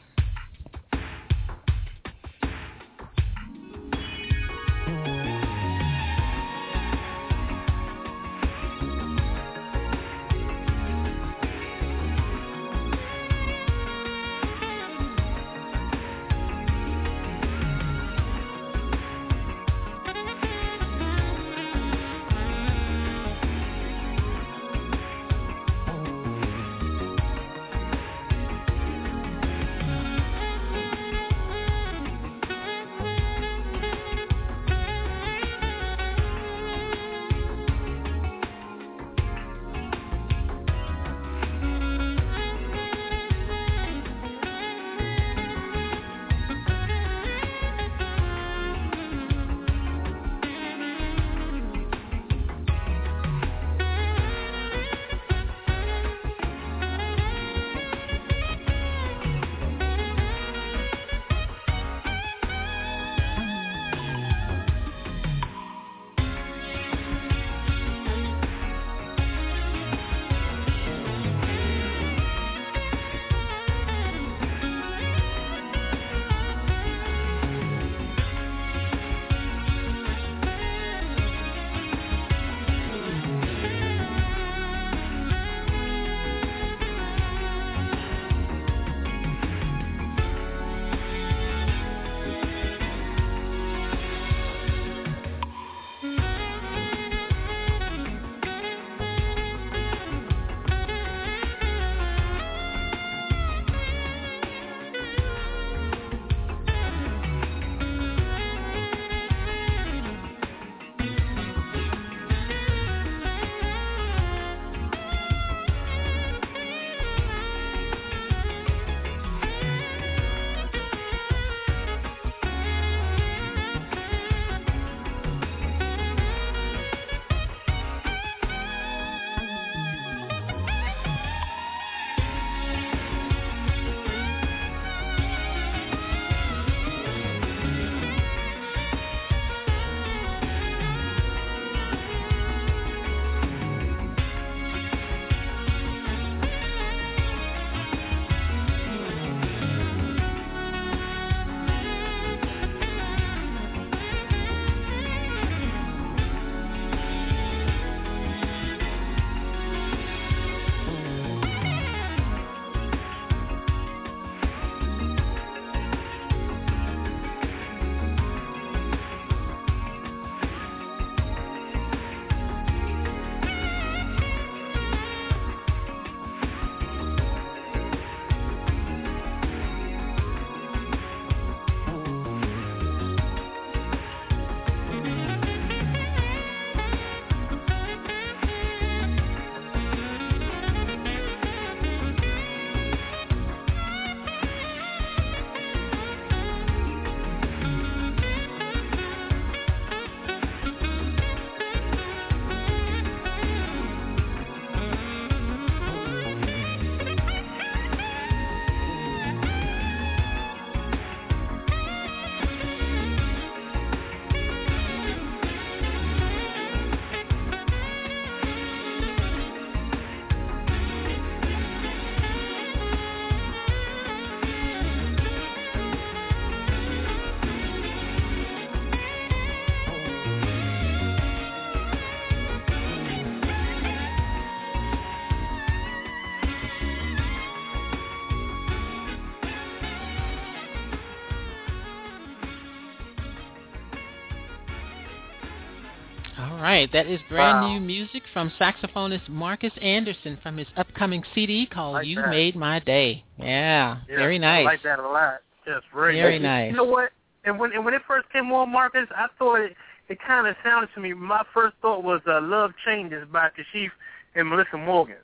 Right, that is brand Wow. new music from saxophonist Marcus Anderson from his upcoming CD called Like "You that. Made My Day." Yeah, Yeah, very nice. I like that a lot. Yes, very, Very nice. You know what? And when and when it first came on, Marcus, I thought it, it kind of sounded to me. My first thought was uh, "Love Changes" by Kashif and Melissa Morgan.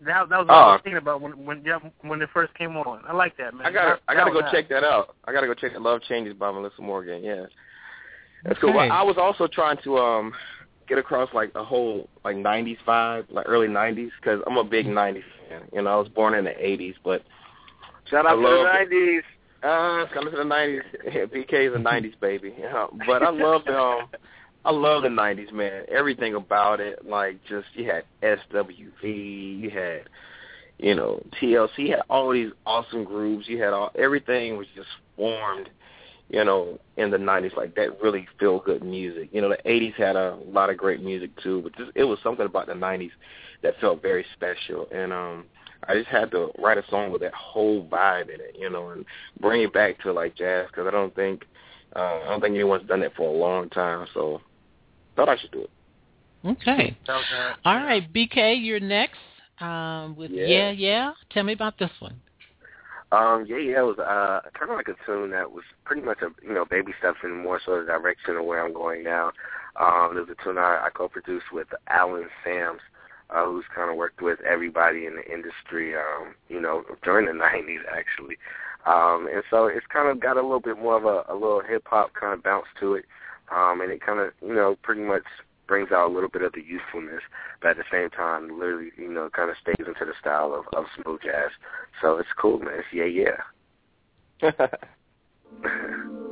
That, that was what I Oh. was thinking about when when yeah, when it first came on. I like that, man. I gotta, I gotta go was check that out. I gotta go check Love Changes by Melissa Morgan. Yeah, that's cool. Okay. Well, I was also trying to um get across like a whole like '90s vibe, like early '90s, because I'm a big '90s fan. You know, I was born in the '80s, but Shout out to the nineties. uh, it's coming to the '90s. BK is a '90s baby. You know, but I love the um, I love the '90s, man. Everything about it, like just you had SWV, you had you know TLC, you had all these awesome groups. You had all everything was just formed you know, in the '90s, like that really feel good music. You know, the '80s had a lot of great music too, but just, it was something about the '90s that felt very special. And um, I just had to write a song with that whole vibe in it, you know, and bring it back to like jazz because I don't think uh, I don't think anyone's done that for a long time. So thought I should do it. Okay. That uh, All right, BK, you're next. Um, with Yeah. yeah, yeah. Tell me about this one. Um, yeah, yeah, it was uh, kind of like a tune that was pretty much a you know baby steps in more so the direction of where I'm going now. Um, it was a tune I, I co-produced with Alan Sams, uh, who's kind of worked with everybody in the industry, um, you know, during the '90s actually. Um, and so it's kind of got a little bit more of a, a little hip hop kind of bounce to it, um, and it kind of you know pretty much brings out a little bit of the youthfulness, but at the same time, literally, you know, kind of stays into the style of, of smooth jazz. So it's cool, man. It's yeah, yeah.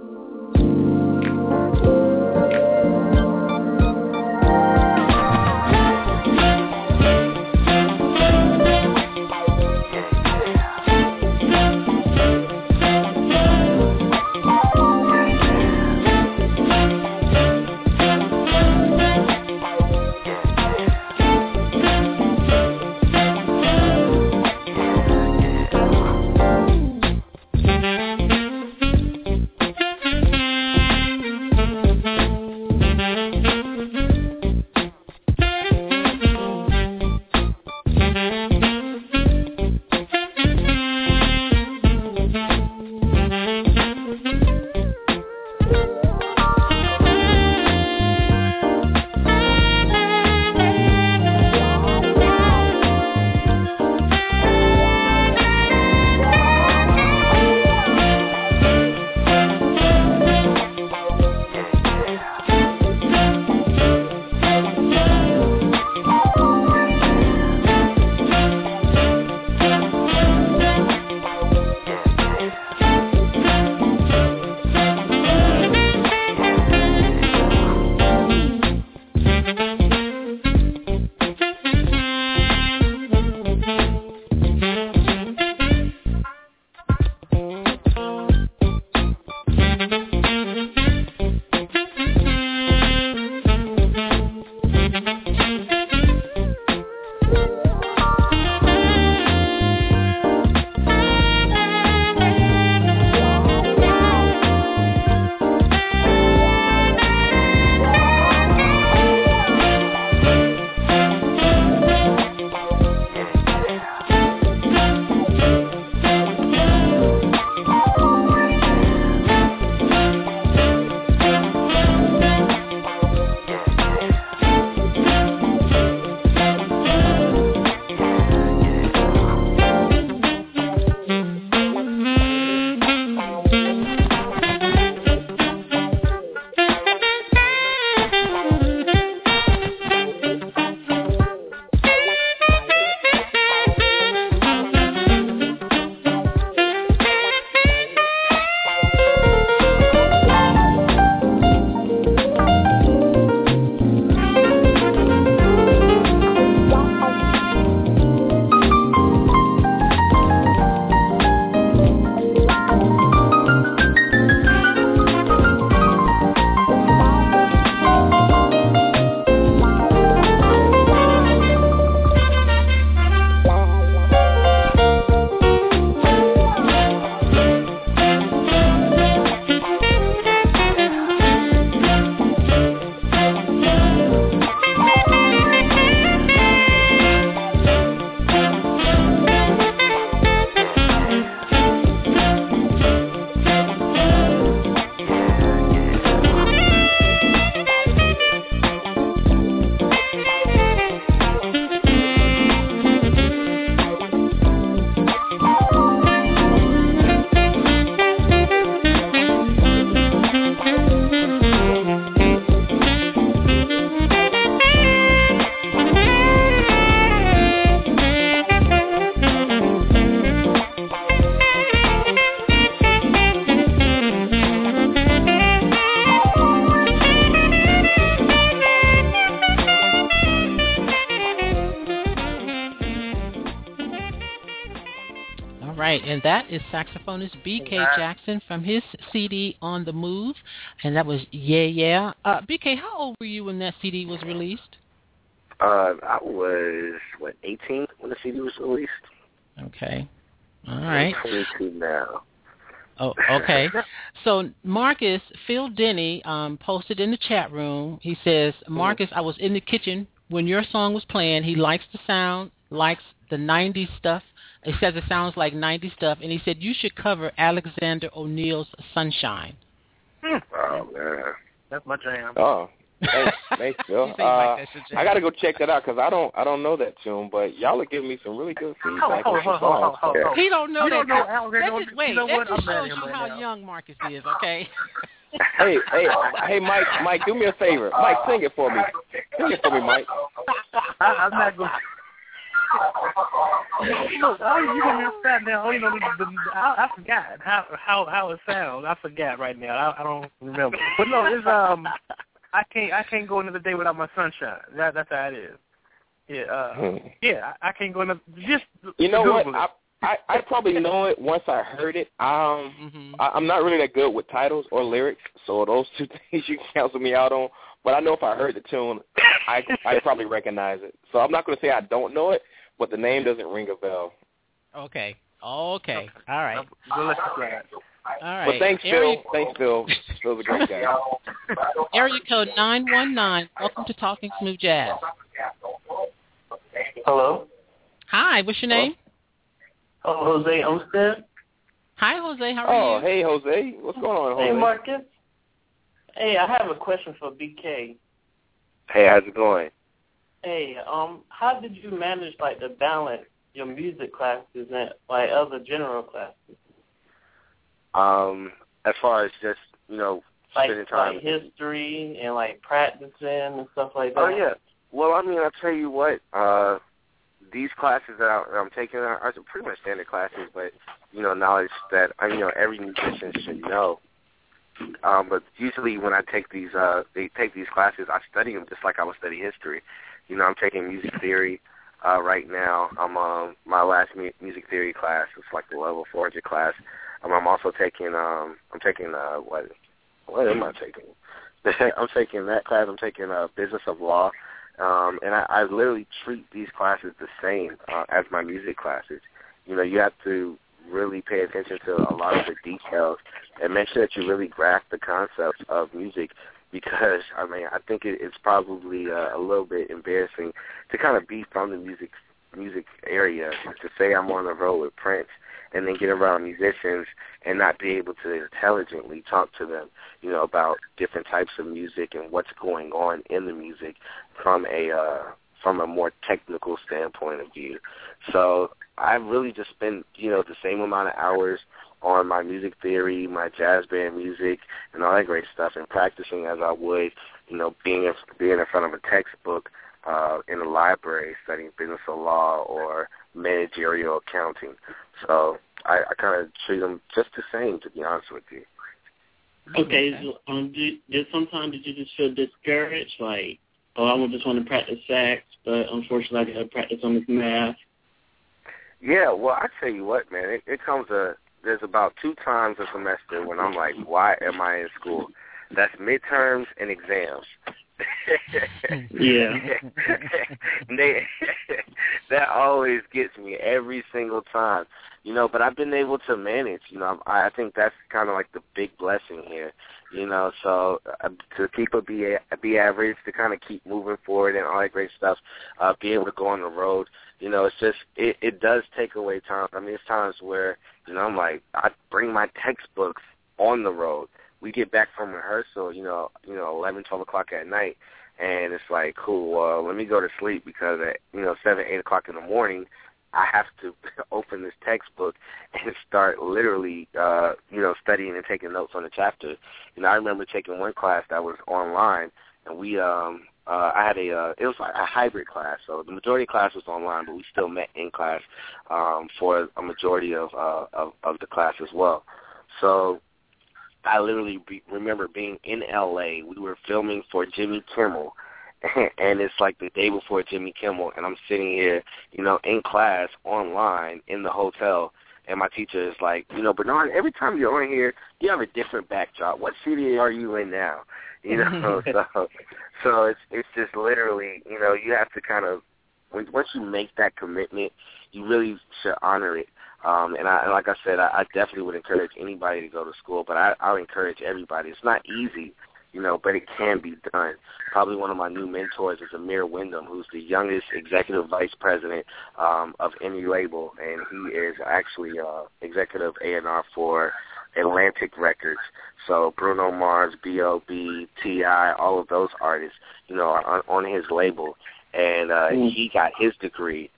right, and that is saxophonist B.K. Jackson from his CD On the Move, and that was Yeah Yeah. Uh, B.K., how old were you when that CD was released? Uh, I was what 18 when the CD was released. Okay, all right. I'm 22 now. Oh, okay. so Marcus Phil Denny um, posted in the chat room. He says, Marcus, I was in the kitchen when your song was playing. He likes the sound, likes the '90s stuff. He says it sounds like '90s stuff, and he said you should cover Alexander O'Neal's "Sunshine." Oh man, That's my jam. Oh, thanks, thanks, Bill. You say like Uh, that should I got to go check that out because I don't I don't know that tune, but y'all are giving me some really good feedback. hold, on some hold, hold, songs. hold, hold. He don't know You that. don't know Alexander that just, wait, You know that what? just shows you right how now. young Marcus is. Okay. Hey, hey, hey, Mike, Mike, do me a favor. Mike, sing it for me. Sing it for me, Mike. I, I'm not going. Look, oh, you gonna be upset now? Oh, you know, the, the, I, I forgot how how how it sounds. I forgot right now. I, I don't remember. But no, it's um, I can't I can't go another day without my sunshine. That that's how it is. Yeah, uh, Hmm. yeah, I, I can't go another. Just You know what? Google it. I, I I probably know it once I heard it. Um, hmm I, I'm not really that good with titles or lyrics, so those two things you can cancel me out on. But I know if I heard the tune, I I probably recognize it. So I'm not going to say I don't know it, but the name doesn't ring a bell. Okay. Okay. All right. Go let you slide. All right. But thanks, Area, Phil. Thanks, Phil. Phil's a great guy. area code nine one nine. Welcome to Talking Smooth Jazz. Hello. Hi. What's your name? Oh, Jose Olmsted. Hi, Jose. How are Oh, you? Oh, hey, Jose. What's going on, Jose? Hey, Marcus. Hey, I have a question for BK. Hey, how's it going? Hey, um, how did you manage like to balance your music classes and like other general classes, Um, as far as just you know like spending time. like history and like practicing and stuff like that? Oh yeah. Well, I mean, I'll tell you what. Uh, these classes that I'm taking are, are pretty much standard classes, but you know, knowledge that you know every musician should know. Um, but usually when I take these, uh, they take these classes, I study them just like I would study history. You know, I'm taking music theory uh, right now. I'm on my last mu- music theory class. It's like the level 400 class. Um, I'm also taking, um, I'm taking uh, what, what am I taking? I'm taking that class. I'm taking uh, business of law. Um, and I, I literally treat these classes the same uh, as my music classes. You know, you have to really pay attention to a lot of the details and make sure that you really grasp the concepts of music because, I mean, I think it, it's probably uh, a little bit embarrassing to kind of be from the music music area to say I'm on the road with Prince and then get around musicians and not be able to intelligently talk to them, you know, about different types of music and what's going on in the music from a uh, from a more technical standpoint of view. So I've really just spent, you know, the same amount of hours on my music theory, my jazz band music, and all that great stuff, and practicing as I would, you know, being in, being in front of a textbook uh, in a library studying business of law or managerial accounting. So I, I kind of treat them just the same, to be honest with you. Okay, so um, did, did sometimes did you just feel discouraged, like, oh, I just want to practice sax, but unfortunately I got to practice on this math. Yeah, well, I tell you what, man, it, it comes a there's about two times a semester when I'm like, why am I in school? That's midterms and exams. Yeah. they that always gets me every single time, you know. But I've been able to manage, you know. I, I think that's kind of like the big blessing here, you know. So uh, to keep a be a be average, to kind of keep moving forward and all that great stuff, uh, be able to go on the road, you know. It's just it it does take away time. I mean, it's times where you know I'm like I bring my textbooks on the road we get back from rehearsal, you know, you know, eleven, twelve o'clock at night, and it's like, cool. Let me go to sleep because at you know seven, eight o'clock in the morning, I have to open this textbook and start literally, uh, you know, studying and taking notes on the chapter. Know, I remember taking one class that was online, and we, um, uh, I had a, uh, it was like a hybrid class. So the majority of class was online, but we still met in class um, for a majority of, uh, of of the class as well. So I literally be, remember being in LA. We were filming for Jimmy Kimmel, and it's like the day before Jimmy Kimmel, and I'm sitting here, you know, in class online in the hotel, and my teacher is like, you know, Bernard, every time you're on here, you have a different backdrop. What city are you in now? You know, so so it's it's just literally, you know, you have to kind of once you make that commitment, you really should honor it. Um, and I, like I said, I, I definitely would encourage anybody to go to school, but I, I would encourage everybody. It's not easy, you know, but it can be done. Probably one of my new mentors is Amir Wyndham, who's the youngest executive vice president um, of any label, and he is actually uh, executive A&R for Atlantic Records. So Bruno Mars, B.O.B., T.I., all of those artists, you know, are on, on his label. And uh, mm. he got his degree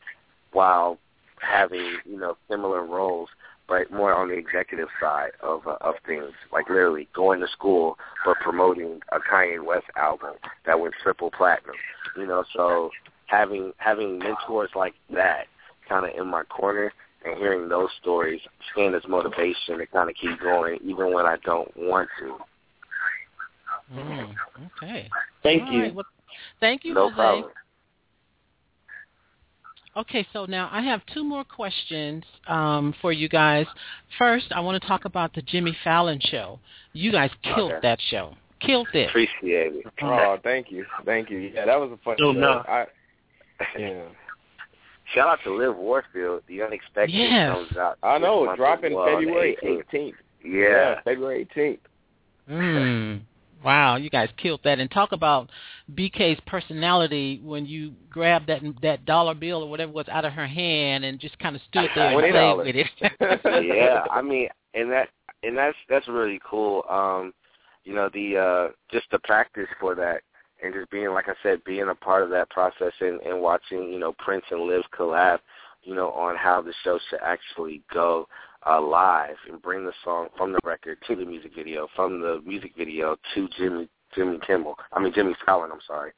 while having, you know, similar roles but more on the executive side of uh, of things, like literally going to school but promoting a Kanye West album that went triple platinum. You know, so having having mentors like that kind of in my corner and hearing those stories stand as motivation to kind of keep going even when I don't want to. Mm, okay. Thank All you. Right. Well, thank you, no Jose. Problem. Okay, so now I have two more questions um, for you guys. First, I want to talk about the Jimmy Fallon show. You guys killed Okay. that show. Killed it. Appreciate it. Oh, thank you, thank you. Yeah, that was a fun Oh, show. no. I, yeah, Shout out to Liv Warfield. The Unexpected Yes. comes out. I know. month Dropping well, February 18th. 18th. Yeah. February 18th. Mm. Wow, you guys killed that. And talk about BK's personality when you grabbed that that dollar bill or whatever was out of her hand and just kind of stood there and played with it. yeah, I mean, and that and that's that's really cool. Um, you know, the uh just the practice for that and just being like I said, being a part of that process and, and watching, you know, Prince and Liv collab, you know, on how the show should actually go uh live and bring the song from the record to the music video, from the music video to Jimmy Jimmy Kimmel. I mean Jimmy Fallon, I'm sorry.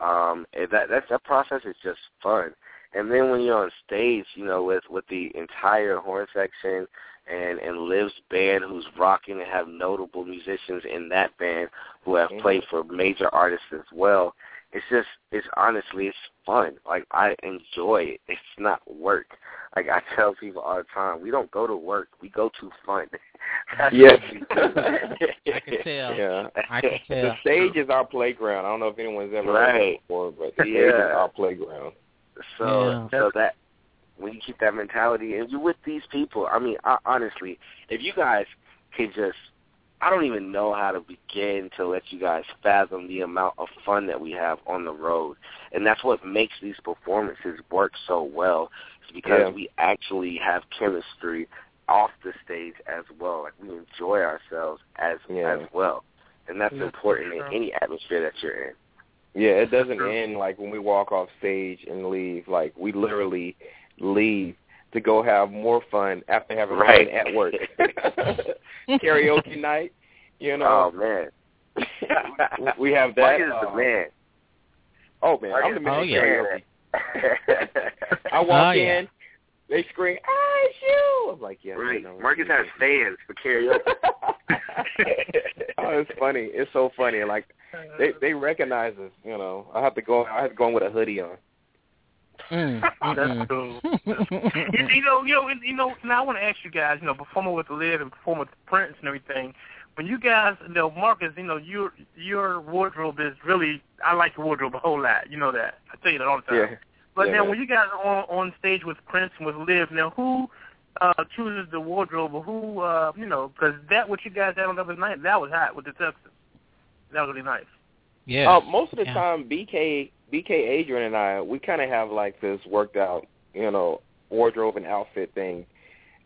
Um that that that process is just fun. And then when you're on stage, you know, with with the entire horn section and and Liv's band, who's rocking and have notable musicians in that band who have played for major artists as well. It's just, it's honestly, it's fun. Like I enjoy it. It's not work. Like I tell people all the time, we don't go to work. We go to fun. That's Yes. what we do. I can tell. Yeah. I can The tell. stage is our playground. I don't know if anyone's ever heard Right. that before, but the stage is our playground. So Yeah. so that when you keep that mentality and you're with these people, I mean, I, honestly, if you guys can just I don't even know how to begin to let you guys fathom the amount of fun that we have on the road. And that's what makes these performances work so well. Is because Yeah. we actually have chemistry off the stage as well. Like we enjoy ourselves as Yeah. as well. And that's Yeah, important sure. in any atmosphere that you're in. Yeah, it doesn't Sure. end like when we walk off stage and leave. Like we literally leave to go have more fun after having Right. fun at work. Karaoke night, you know. Oh man. we have that. Marcus is the uh, man. Oh man, I'm the man Oh, yeah. karaoke. I Oh, walk yeah. in, they scream, "Ah, it's you!" I'm like, "Yeah." you right. know, Marcus has fans for karaoke. oh, it's funny. It's so funny. Like they they recognize us. You know, I have to go. I have to go in with a hoodie on. Mm, That's mm-mm. cool. you, you know, you know, you know. Now I want to ask you guys. You know, performing with Liv and performing with Prince and everything. When you guys, you know, Marcus, you know, your your wardrobe is really. I like your wardrobe a whole lot. You know that. I tell you that all the time. Yeah. But Yeah, now, man. when you guys are on on stage with Prince and with Liv, now who uh chooses the wardrobe or who, uh, you know, because that what you guys had on the other night, that was hot with the tuxes. That was really nice. Yeah. Uh, most of the Yeah. time, BK, BK, Adrian, and I, we kind of have like this worked out, you know, wardrobe and outfit thing.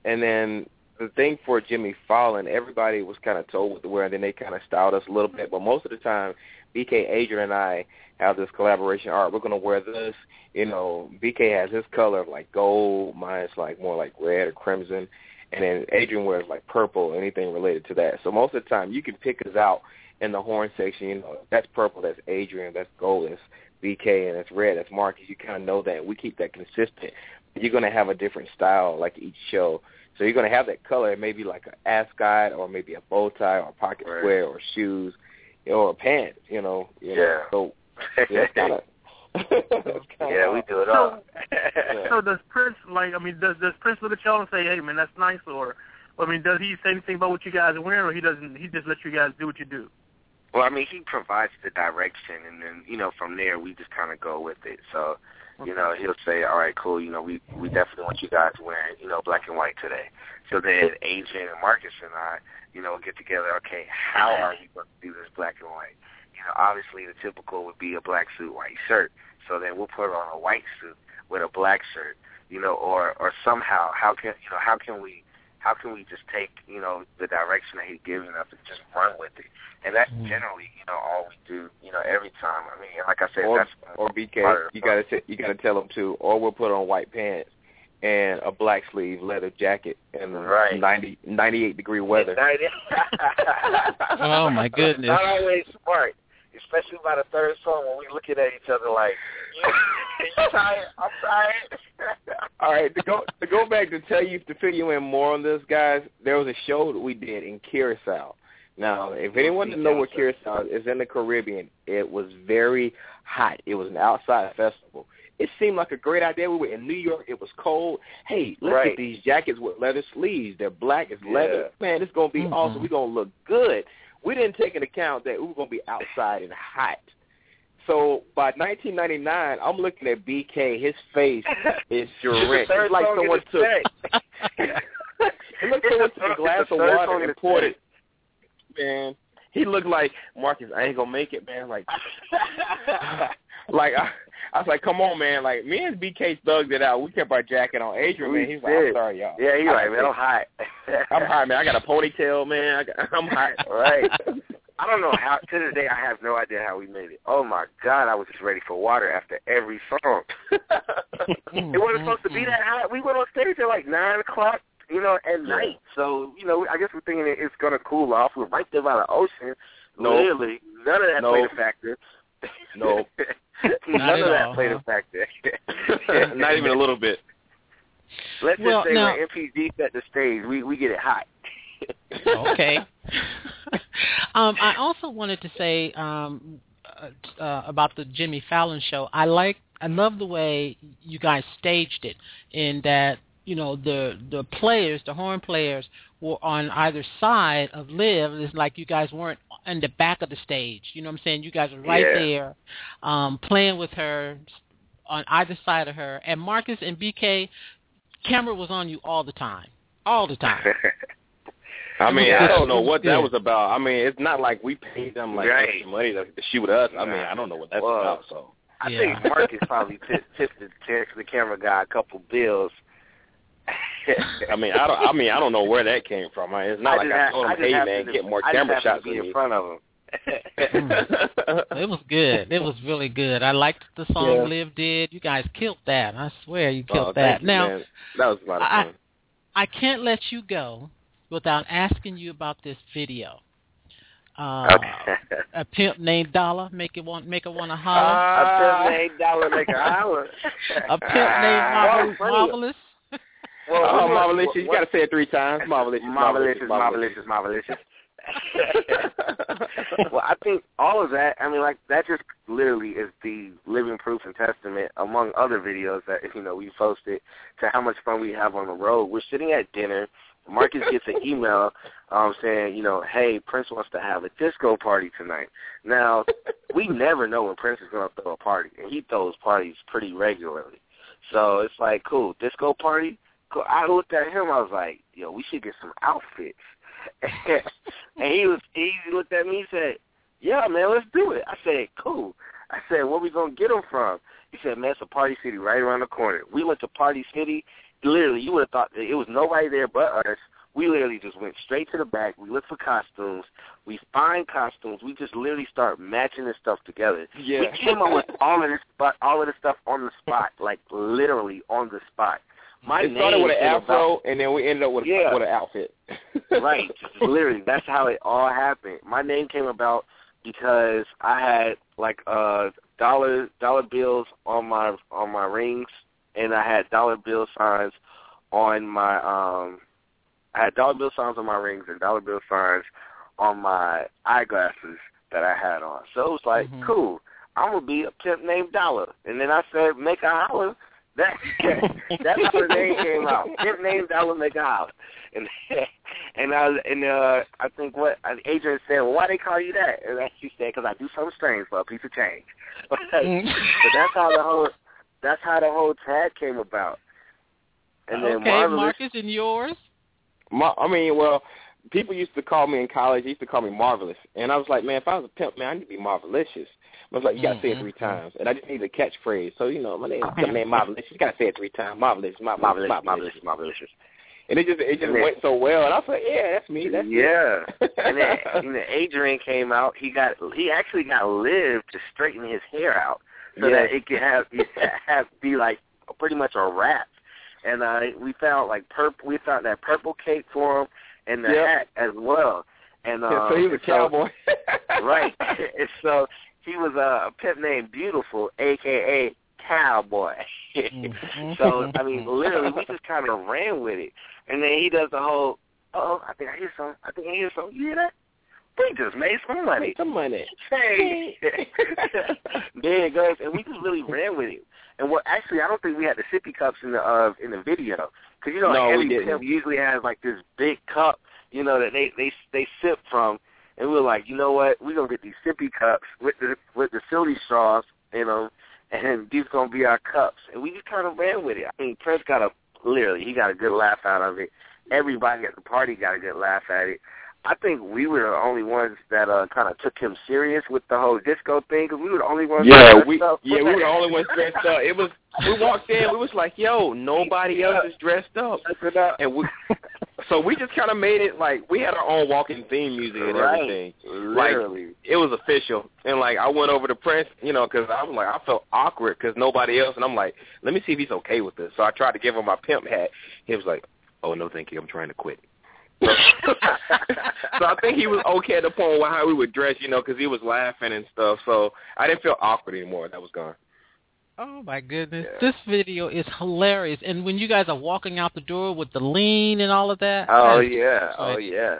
And then the thing for Jimmy Fallon, everybody was kind of told what to wear, and then they kind of styled us a little bit. But most of the time, BK, Adrian, and I have this collaboration. All right, we're gonna wear this. You know, BK has his color of like gold. Mine's like more like red or crimson. And then Adrian wears like purple, anything related to that. So most of the time, you can pick us out in the horn section, you know, that's purple, that's Adrian, that's gold, that's BK, and that's red, that's Marcus. You kind of know that. We keep that consistent. You're going to have a different style like each show. So you're going to have that color, maybe like an ascot or maybe a bow tie or a pocket Right. square or shoes or pants, you know. You know. Yeah. So yeah, it's kind of. yeah, we do it all. so does Prince like? I mean, does does Prince look at y'all and say, "Hey, man, that's nice," or I mean, does he say anything about what you guys are wearing, or he doesn't? He just lets you guys do what you do. Well, I mean, he provides the direction, and then you know from there we just kind of go with it. So, you know, he'll say, "All right, cool. You know, we we definitely want you guys wearing you know black and white today." So then Adrian and Marcus and I, you know, get together. Okay, how are we going to do this black and white? You know, obviously the typical would be a black suit, white shirt. So then we'll put on a white suit with a black shirt. You know, or or somehow how can you know how can we how can we just take you know the direction that he's giving us and just run with it? And that's Mm-hmm. generally you know all we do. You know every time. I mean, like I said, or that's or BK, part you gotta t- you gotta tell them too. Or we'll put on white pants and a black sleeve leather jacket in Right. ninety ninety eight degree weather. Oh, my goodness. Not always smart, especially by the third song when we looking at each other like, you, you tired? I'm tired. All right, to go to go back to tell you to fill you in more on this, guys. There was a show that we did in Curacao. Now, if anyone doesn't know where Curacao is in the Caribbean, it was very hot. It was an outside festival. It seemed like a great idea. We were in New York. It was cold. Hey, let's Right. get these jackets with leather sleeves. They're black as leather. Man, it's gonna be Mhm. awesome. We're gonna look good. We didn't take into account that we were gonna be outside and hot. So by 1999, I'm looking at BK. His face is. Third It's like someone took. It looked like someone took a glass of water and poured it. Man, he looked like Marcus. I ain't gonna make it, man. Like, like I, I was like, come on, man. Like me and BK thugged it out. We kept our jacket on. Adrian, We man, he's like, I'm sorry, y'all. Yeah, he's like, man, I'm hot. I'm hot, man. I got a ponytail, man. I got, I'm hot. Right. I don't know how. To this day, I have no idea how we made it. Oh my God, I was just ready for water after every song. it wasn't supposed to be that hot. We went on stage at like nine o'clock, you know, at Yeah. night. So you know, I guess we're thinking it's gonna cool off. We're right there by the ocean. No. Literally, none of that No. played a factor. No. none at of that all, played huh? a factor. Not even a little bit. Let's just say now- when NPG set the stage, we we get it hot. okay. um, I also wanted to say um, uh, uh, about the Jimmy Fallon show. I like, I love the way you guys staged it, in that you know the the players, the horn players, were on either side of Liv. It's like you guys weren't in the back of the stage. You know what I'm saying? You guys are right Yeah. there, um, playing with her on either side of her. And Marcus and BK, camera was on you all the time, all the time. I mean, I don't know what that was about. I mean, it's not like we paid them like Right. money to, to shoot us. I mean, I don't know what that's Well, about. So I Yeah. think Marcus probably tipped, tipped the, tipped the camera guy a couple bills. I mean, I don't. I mean, I don't know where that came from. I, it's not I like just I ha- told I him, just "Hey, man, to- get more I camera shots to of be me." in front of him. It was good. It was really good. I liked the song Yeah. Liv did. You guys killed that. I swear you Oh, killed thank that. you, now, man. that was a lot of I- fun. I can't let you go without asking you about this video. Uh, Okay. A pimp named Dollar, make it want make it want to Uh, a pimp named Dollar make a holler. a pimp named Marvelous. funny. Marvelous. Well, oh, marvelous! what- You got to say it three times. Marvelous, marvelous, marvelous, marvelous. well, I think all of that. I mean, like that just literally is the living proof and testament, among other videos that you know we posted, to how much fun we have on the road. We're sitting at dinner. Marcus gets an email um, saying, you know, hey, Prince wants to have a disco party tonight. Now, we never know when Prince is going to throw a party, and he throws parties pretty regularly. So it's like, cool, disco party. I looked at him. I was like, yo, we should get some outfits. and he was he looked at me and said, "Yeah, man, let's do it." I said, "Cool." I said, "Where we gonna get them from?" He said, "Man, it's a Party City right around the corner." We went to Party City. Literally, you would have thought that it was nobody there but us. We literally just went straight to the back. We looked for costumes. We find costumes. We just literally start matching this stuff together. Yeah. We came up with all of this, but all of this stuff on the spot, like literally on the spot. My it started with an afro, about- and then we ended up with Yeah. with an outfit. right. Literally, that's how it all happened. My name came about because I had like uh dollar dollar bills on my on my rings and I had dollar bill signs on my um I had dollar bill signs on my rings and dollar bill signs on my eyeglasses that I had on. So it was like, Mhm. cool. I'm gonna be a pimp named Dollar. And then I said, make a holler. That that's how the name came out. His name's Ella McGowan, and and I and uh I think what Adrian said, well, why they call you that? And she said, because I do something strange for a piece of change. but that's how the whole that's how the whole tag came about. And then okay, Marvelous, Marcus, and yours? Mar- I mean, well, people used to call me in college. They used to call me marvelous, and I was like, man, if I was a pimp, man, I need to be marvelicious. I was like, you gotta say it three times, and I just need a catchphrase. So you know, my name, my name, marvelous. You gotta say it three times, marvelous, marvelous, marvelous, marvelous. marvelous, marvelous. And it just it just then- went so well, and I was like, yeah, that's me. That's me. yeah. and then and then Adrian came out. He got he actually got Liv to straighten his hair out so Yeah. that it could have it have be like pretty much a wrap. And uh we found like purple. We found that purple cape for him and the Yep. hat as well. And uh, Yeah, so he was a so- cowboy. right. and so he was uh, a pimp named Beautiful, aka Cowboy. so I mean, literally, we just kind of ran with it, and then he does the whole. Oh, I think I hear some. I think I hear some. You hear that? We just made some money. Make some money. Hey. there it goes, and we just really ran with it. And what actually, I don't think we had the sippy cups in the uh, in the video because you know No, like, every pimp usually has like this big cup, you know that they they they sip from, and we were like, you know what, we're gonna get these sippy cups with the with the silly straws, you know, and these gonna be our cups, and we just kind of ran with it. I mean, Prince got a literally he got a good laugh out of it. Everybody at the party got a good laugh at it. I think we were the only ones that uh kind of took him serious with the whole disco thing because we were the only ones. Yeah, we up. yeah we were the only ones dressed up. It was we walked in, we was like, yo, nobody else is dressed up, and we so we just kind of made it like we had our own walking theme music and Right. everything. Literally. Like it was official, and like I went over to Prince, you know, because I was like I felt awkward because nobody else, and I'm like, let me see if he's okay with this. So I tried to give him my pimp hat. He was like, oh no, thank you, I'm trying to quit. so I think he was okay at the point where how we would dress, you know, because he was laughing and stuff. So I didn't feel awkward anymore. That was gone. Oh my goodness, this video is hilarious. And when you guys are walking out the door with the lean and all of that, Oh that is yeah, oh funny. yeah.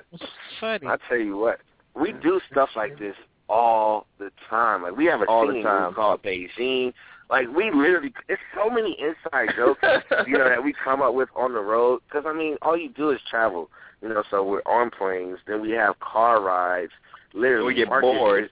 funny. I tell you what, we do stuff like this all the time. Like we have a All the singing time. group called Beijing. Like we literally, it's so many inside jokes, you know, that we come up with on the road. Because I mean, all you do is travel, you know. So we're on planes, then we have car rides. Literally, We get bored. is-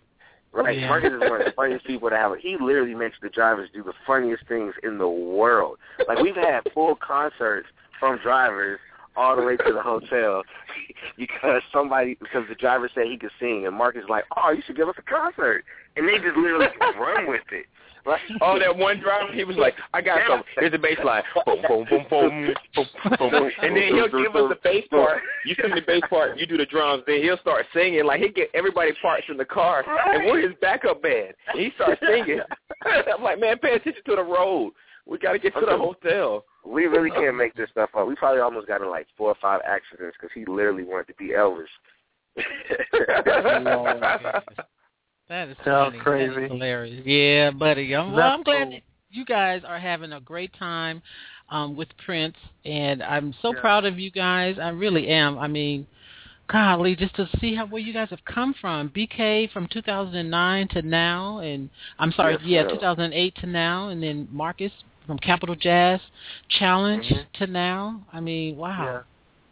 Right, Yeah. Marcus is one of the funniest people to have. He literally makes the drivers do the funniest things in the world. Like we've had full concerts from drivers all the way to the hotel because somebody because the driver said he could sing and Marcus is like, Oh, you should give us a concert and they just literally run with it. Like, Oh, that one driver, he was like, I got something. Here's the bass line. Boom, boom, boom, boom, boom, boom, boom. And then he'll give us the bass part. You sing the bass part, you do the drums. Then he'll start singing. Like, he'll get everybody parts in the car. And we're his backup band. And he starts singing. I'm like, man, pay attention to the road. We got to get to the hotel. we really can't make this stuff up. We probably almost got in like four or five accidents because he literally wanted to be Elvis. That is Sounds funny. Crazy. is hilarious. Yeah, buddy. I'm, well, I'm glad cool. that you guys are having a great time um, with Prince, and I'm so Yeah. proud of you guys. I really am. I mean, golly, just to see how where you guys have come from. BK from 2009 to now, and I'm sorry, Yes, yeah, sir. 2008 to now, and then Marcus from Capital Jazz Challenge Mhm. to now. I mean, wow.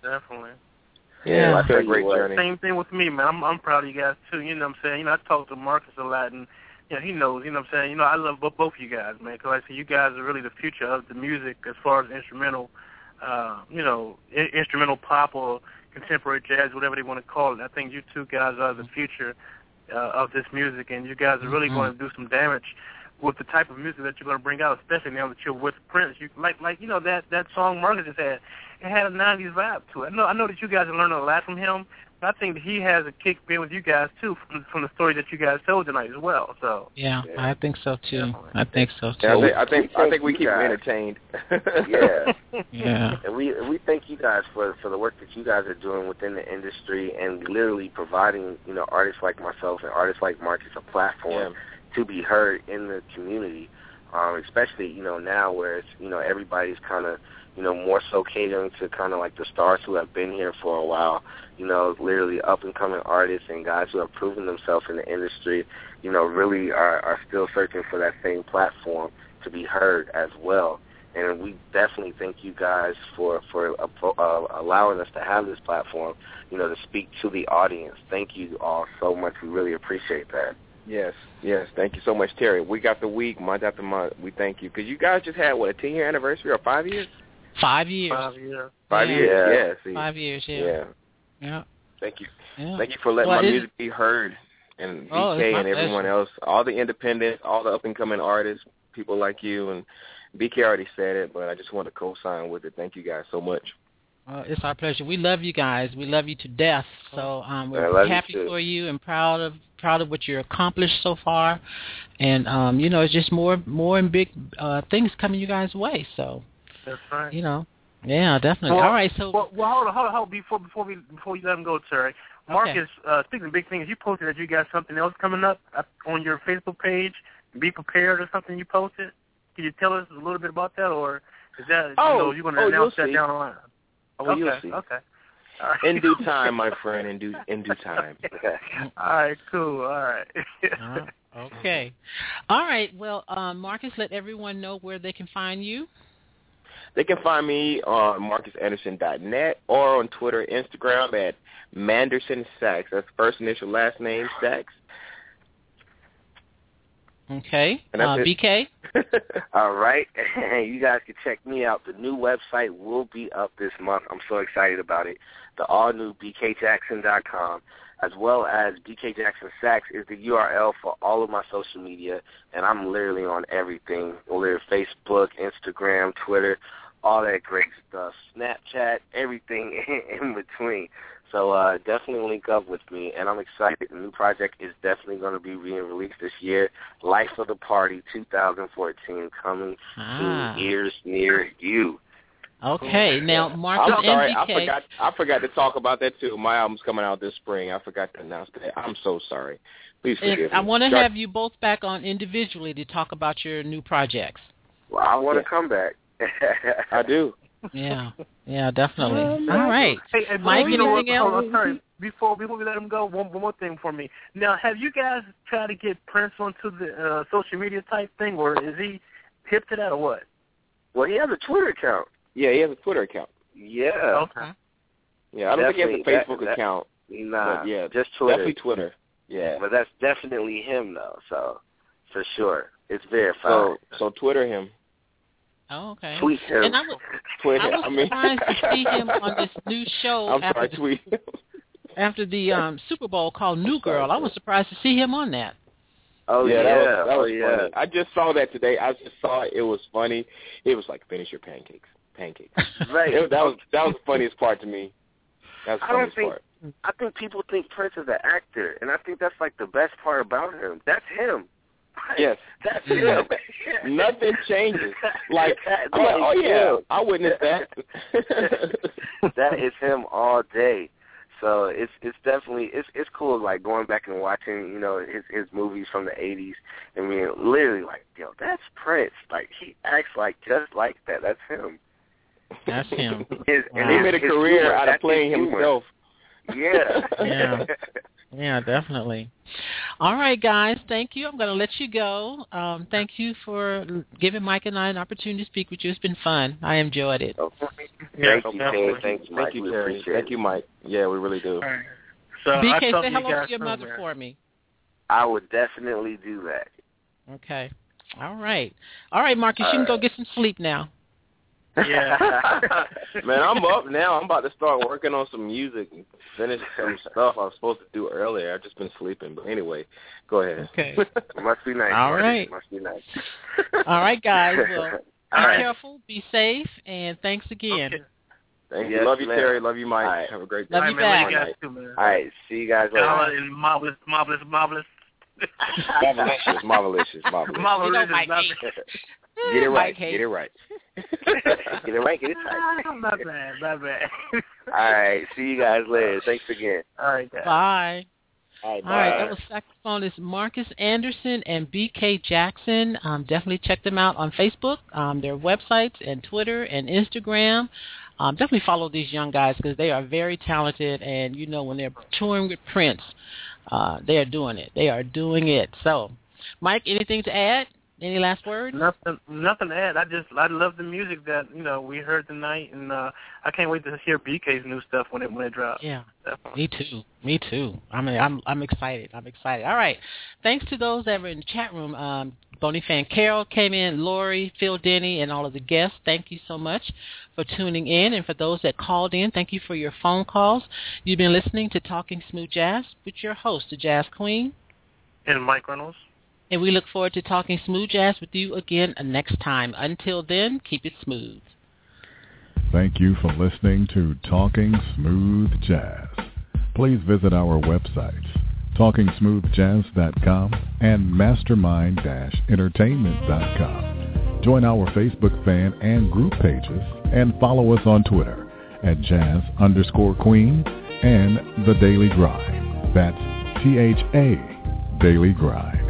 Yeah, definitely. Yeah, I it's been a great journey. Same thing with me, man. I'm I'm proud of you guys too. You know what I'm saying? You know, I talk to Marcus a lot, and you know he knows. You know what I'm saying? You know, I love bo- both of you guys, man. Because I say, you guys are really the future of the music as far as instrumental, uh, you know, I- instrumental pop or contemporary jazz, whatever they want to call it. I think you two guys are the future uh, of this music, and you guys are really Mhm. going to do some damage with the type of music that you're going to bring out, especially now that you're with Prince. You like, like you know that that song Marcus just had. It had a '90s vibe to it. I know, I know that you guys are learning a lot from him. But I think that he has a kick being with you guys too, from from the story that you guys told tonight as well. So Yeah, Yeah. I think so too. Definitely. I think so too. Yeah, I think I think, We I think we keep you entertained. yeah. yeah. And we we thank you guys for for the work that you guys are doing within the industry and literally providing you know artists like myself and artists like Marcus a platform to be heard in the community, um, especially you know now where it's you know everybody's kind of you know more so catering to kind of like the stars who have been here for a while, you know literally up and coming artists and guys who have proven themselves in the industry, you know really are are still searching for that same platform to be heard as well. and we definitely thank you guys for for uh, allowing us to have this platform, you know, to speak to the audience. Thank you all so much. We really appreciate that. Yes, yes. Thank you so much, Terry. Week after week, month after month, we thank you because you guys just had what a ten year anniversary or five years? Five years. Five years. Five Yeah. years. Yeah. See. Five years. Yeah. Yeah. Yeah. Thank you. Yeah. Thank you for letting Well, my music be heard, and Oh, BK my and everyone pleasure. else, all the independents, all the up and coming artists, people like you, and BK already said it, but I just want to co-sign with it. Thank you guys so much. Well, it's our pleasure. We love you guys. We love you to death. So um, we're love you happy for you and proud of proud of what you're accomplished so far. And um, you know, it's just more more and big uh, things coming you guys' way. So That's right. you know, yeah, definitely. Well, All right, so well, well, hold on, hold on, hold on. Before before we before you let him go, Terry. Marcus, uh, speaking of big things, you posted that you got something else coming up up on your Facebook page. Be prepared or something you posted. Can you tell us a little bit about that, or is that Oh, you know you're going to oh, announce that see. down the line? Oh, okay, you'll see. Okay. All right. In due time, my friend. In due in due time. All right, cool. All right. Uh, okay. All right. Well, um, Marcus, let everyone know where they can find you. They can find me on marcusanderson.net or on Twitter, Instagram at Manderson Sax. That's first initial, last name sax. Okay. And uh. BK. All right. you guys can check me out. The new website will be up this month. I'm so excited about it. The all new bkjackson.com, as well as BK Jackson Sax is the URL for all of my social media, and I'm literally on everything. Literally Facebook, Instagram, Twitter, all that great stuff. Snapchat, everything in between. So uh, definitely link up with me, and I'm excited. The new project is definitely going to be being released this year. Life of the Party 2014 coming Ah. to ears near you. Okay. Now, Marcus I'm sorry, I forgot. I forgot to talk about that too. My album's coming out this spring. I forgot to announce that. I'm so sorry. Please And forgive I me. want to have you both back on individually to talk about your new projects. Well, I want to Yeah. come back. I do. Yeah, yeah, definitely. All right, Hey, hey, Mike. you what? Anything Hold else? on, sorry. Before before we let him go, one, one more thing for me. Now, have you guys tried to get Prince onto the uh, social media type thing, or is he hip to that, or what? well, he has a Twitter account. Yeah, he has a Twitter account. Yeah. Okay. Yeah, I don't think he has a Definitely. That- Facebook that- account. Nah, But yeah, just Twitter. Definitely Twitter. Yeah. But that's definitely him, though. So, for sure, it's verified. So so Twitter him. Oh, okay. Tweet him. And I was, Twitter. I was mean, surprised to see him on this new show I'm after sorry, the, tweet. after the um, Super Bowl called New I'm sorry, Girl. I was surprised to see him on that. oh yeah, yeah, that was, that oh was yeah. funny. I just saw that today. I just saw it. It was funny. It was like finish your pancakes. Pancakes. Right. It- that was that was the funniest part to me. That's the I don't funniest think- part. I think people think Prince is an actor, and I think that's like the best part about him. That's him. Yes. That's him. Nothing changes. Like That- I'm like, oh yeah, him. I witnessed that. that is him all day. So it's it's definitely it's it's cool like going back and watching you know his his movies from the eighties. I mean, literally like yo, that's Prince. Like he acts like just like that. That's him. That's him. His, Wow. and he made a his career humor, out of that's playing himself. Yeah. Yeah. Yeah, definitely. All right, guys. Thank you. I'm going to let you go. Um, thank you for giving Mike and I an opportunity to speak with you. It's been fun. I enjoyed it. Okay. Yeah, Thank you. Terry. Thank you, Mike. Thank you, We Terry. appreciate Thank you, Mike. Yeah, we really do. All right. So BK, say to you hello to your mother man. for me. I would definitely do that. Okay. All right. All right, Marcus, you can go get some sleep now. Yeah. Man, I'm up now. I'm about to start working on some music and finish some stuff I was supposed to do earlier. I've just been sleeping. But anyway, go ahead. Okay. Must be nice. All right. Must be nice. All right, guys. Well, be All right. careful, be safe, and thanks again. Okay. Thank Yes, you. Love you, ma'am. Terry. Love you, Mike. All right. Have a great day. Love you right, man. back. Love you guys too, man. All right. See you guys later. Y'all and marvelous, marvelous, marvelous. Marvelous, marvelous, marvelous. marvelous. You know, Mike marvelous. Get it right. Mike Get it right. Get it right. Get it tight. Ah, my bad, my bad. All right. See you guys later. Thanks again. All right, guys. Bye. All right, All right, that was saxophonist Marcus Anderson and BK Jackson. Um, definitely check them out on Facebook, um, their websites, and Twitter and Instagram. Um, definitely follow these young guys because they are very talented, and you know when they're touring with Prince, uh, they are doing it. They are doing it. So, Mike, anything to add Any last words? Nothing, nothing to add. I just I love the music that you know we heard tonight, and uh I can't wait to hear BK's new stuff when it when it drops. Yeah, Definitely. me too. Me too. I mean, I'm I'm excited. I'm excited. All right. Thanks to those that were in the chat room. Um, Bonnie Fan Carol came in, Lori, Phil Denny, and all of the guests. Thank you so much for tuning in, and for those that called in, thank you for your phone calls. You've been listening to Talking Smooth Jazz with your host, the Jazz Queen, and Mike Reynolds. And we look forward to talking smooth jazz with you again next time. Until then, keep it smooth. Thank you for listening to Talking Smooth Jazz. Please visit our websites, talkingsmoothjazz.com and mastermind-entertainment.com. Join our Facebook fan and group pages and follow us on Twitter at jazz underscore queen and the Daily Grind. That's T-H-A Daily Grind.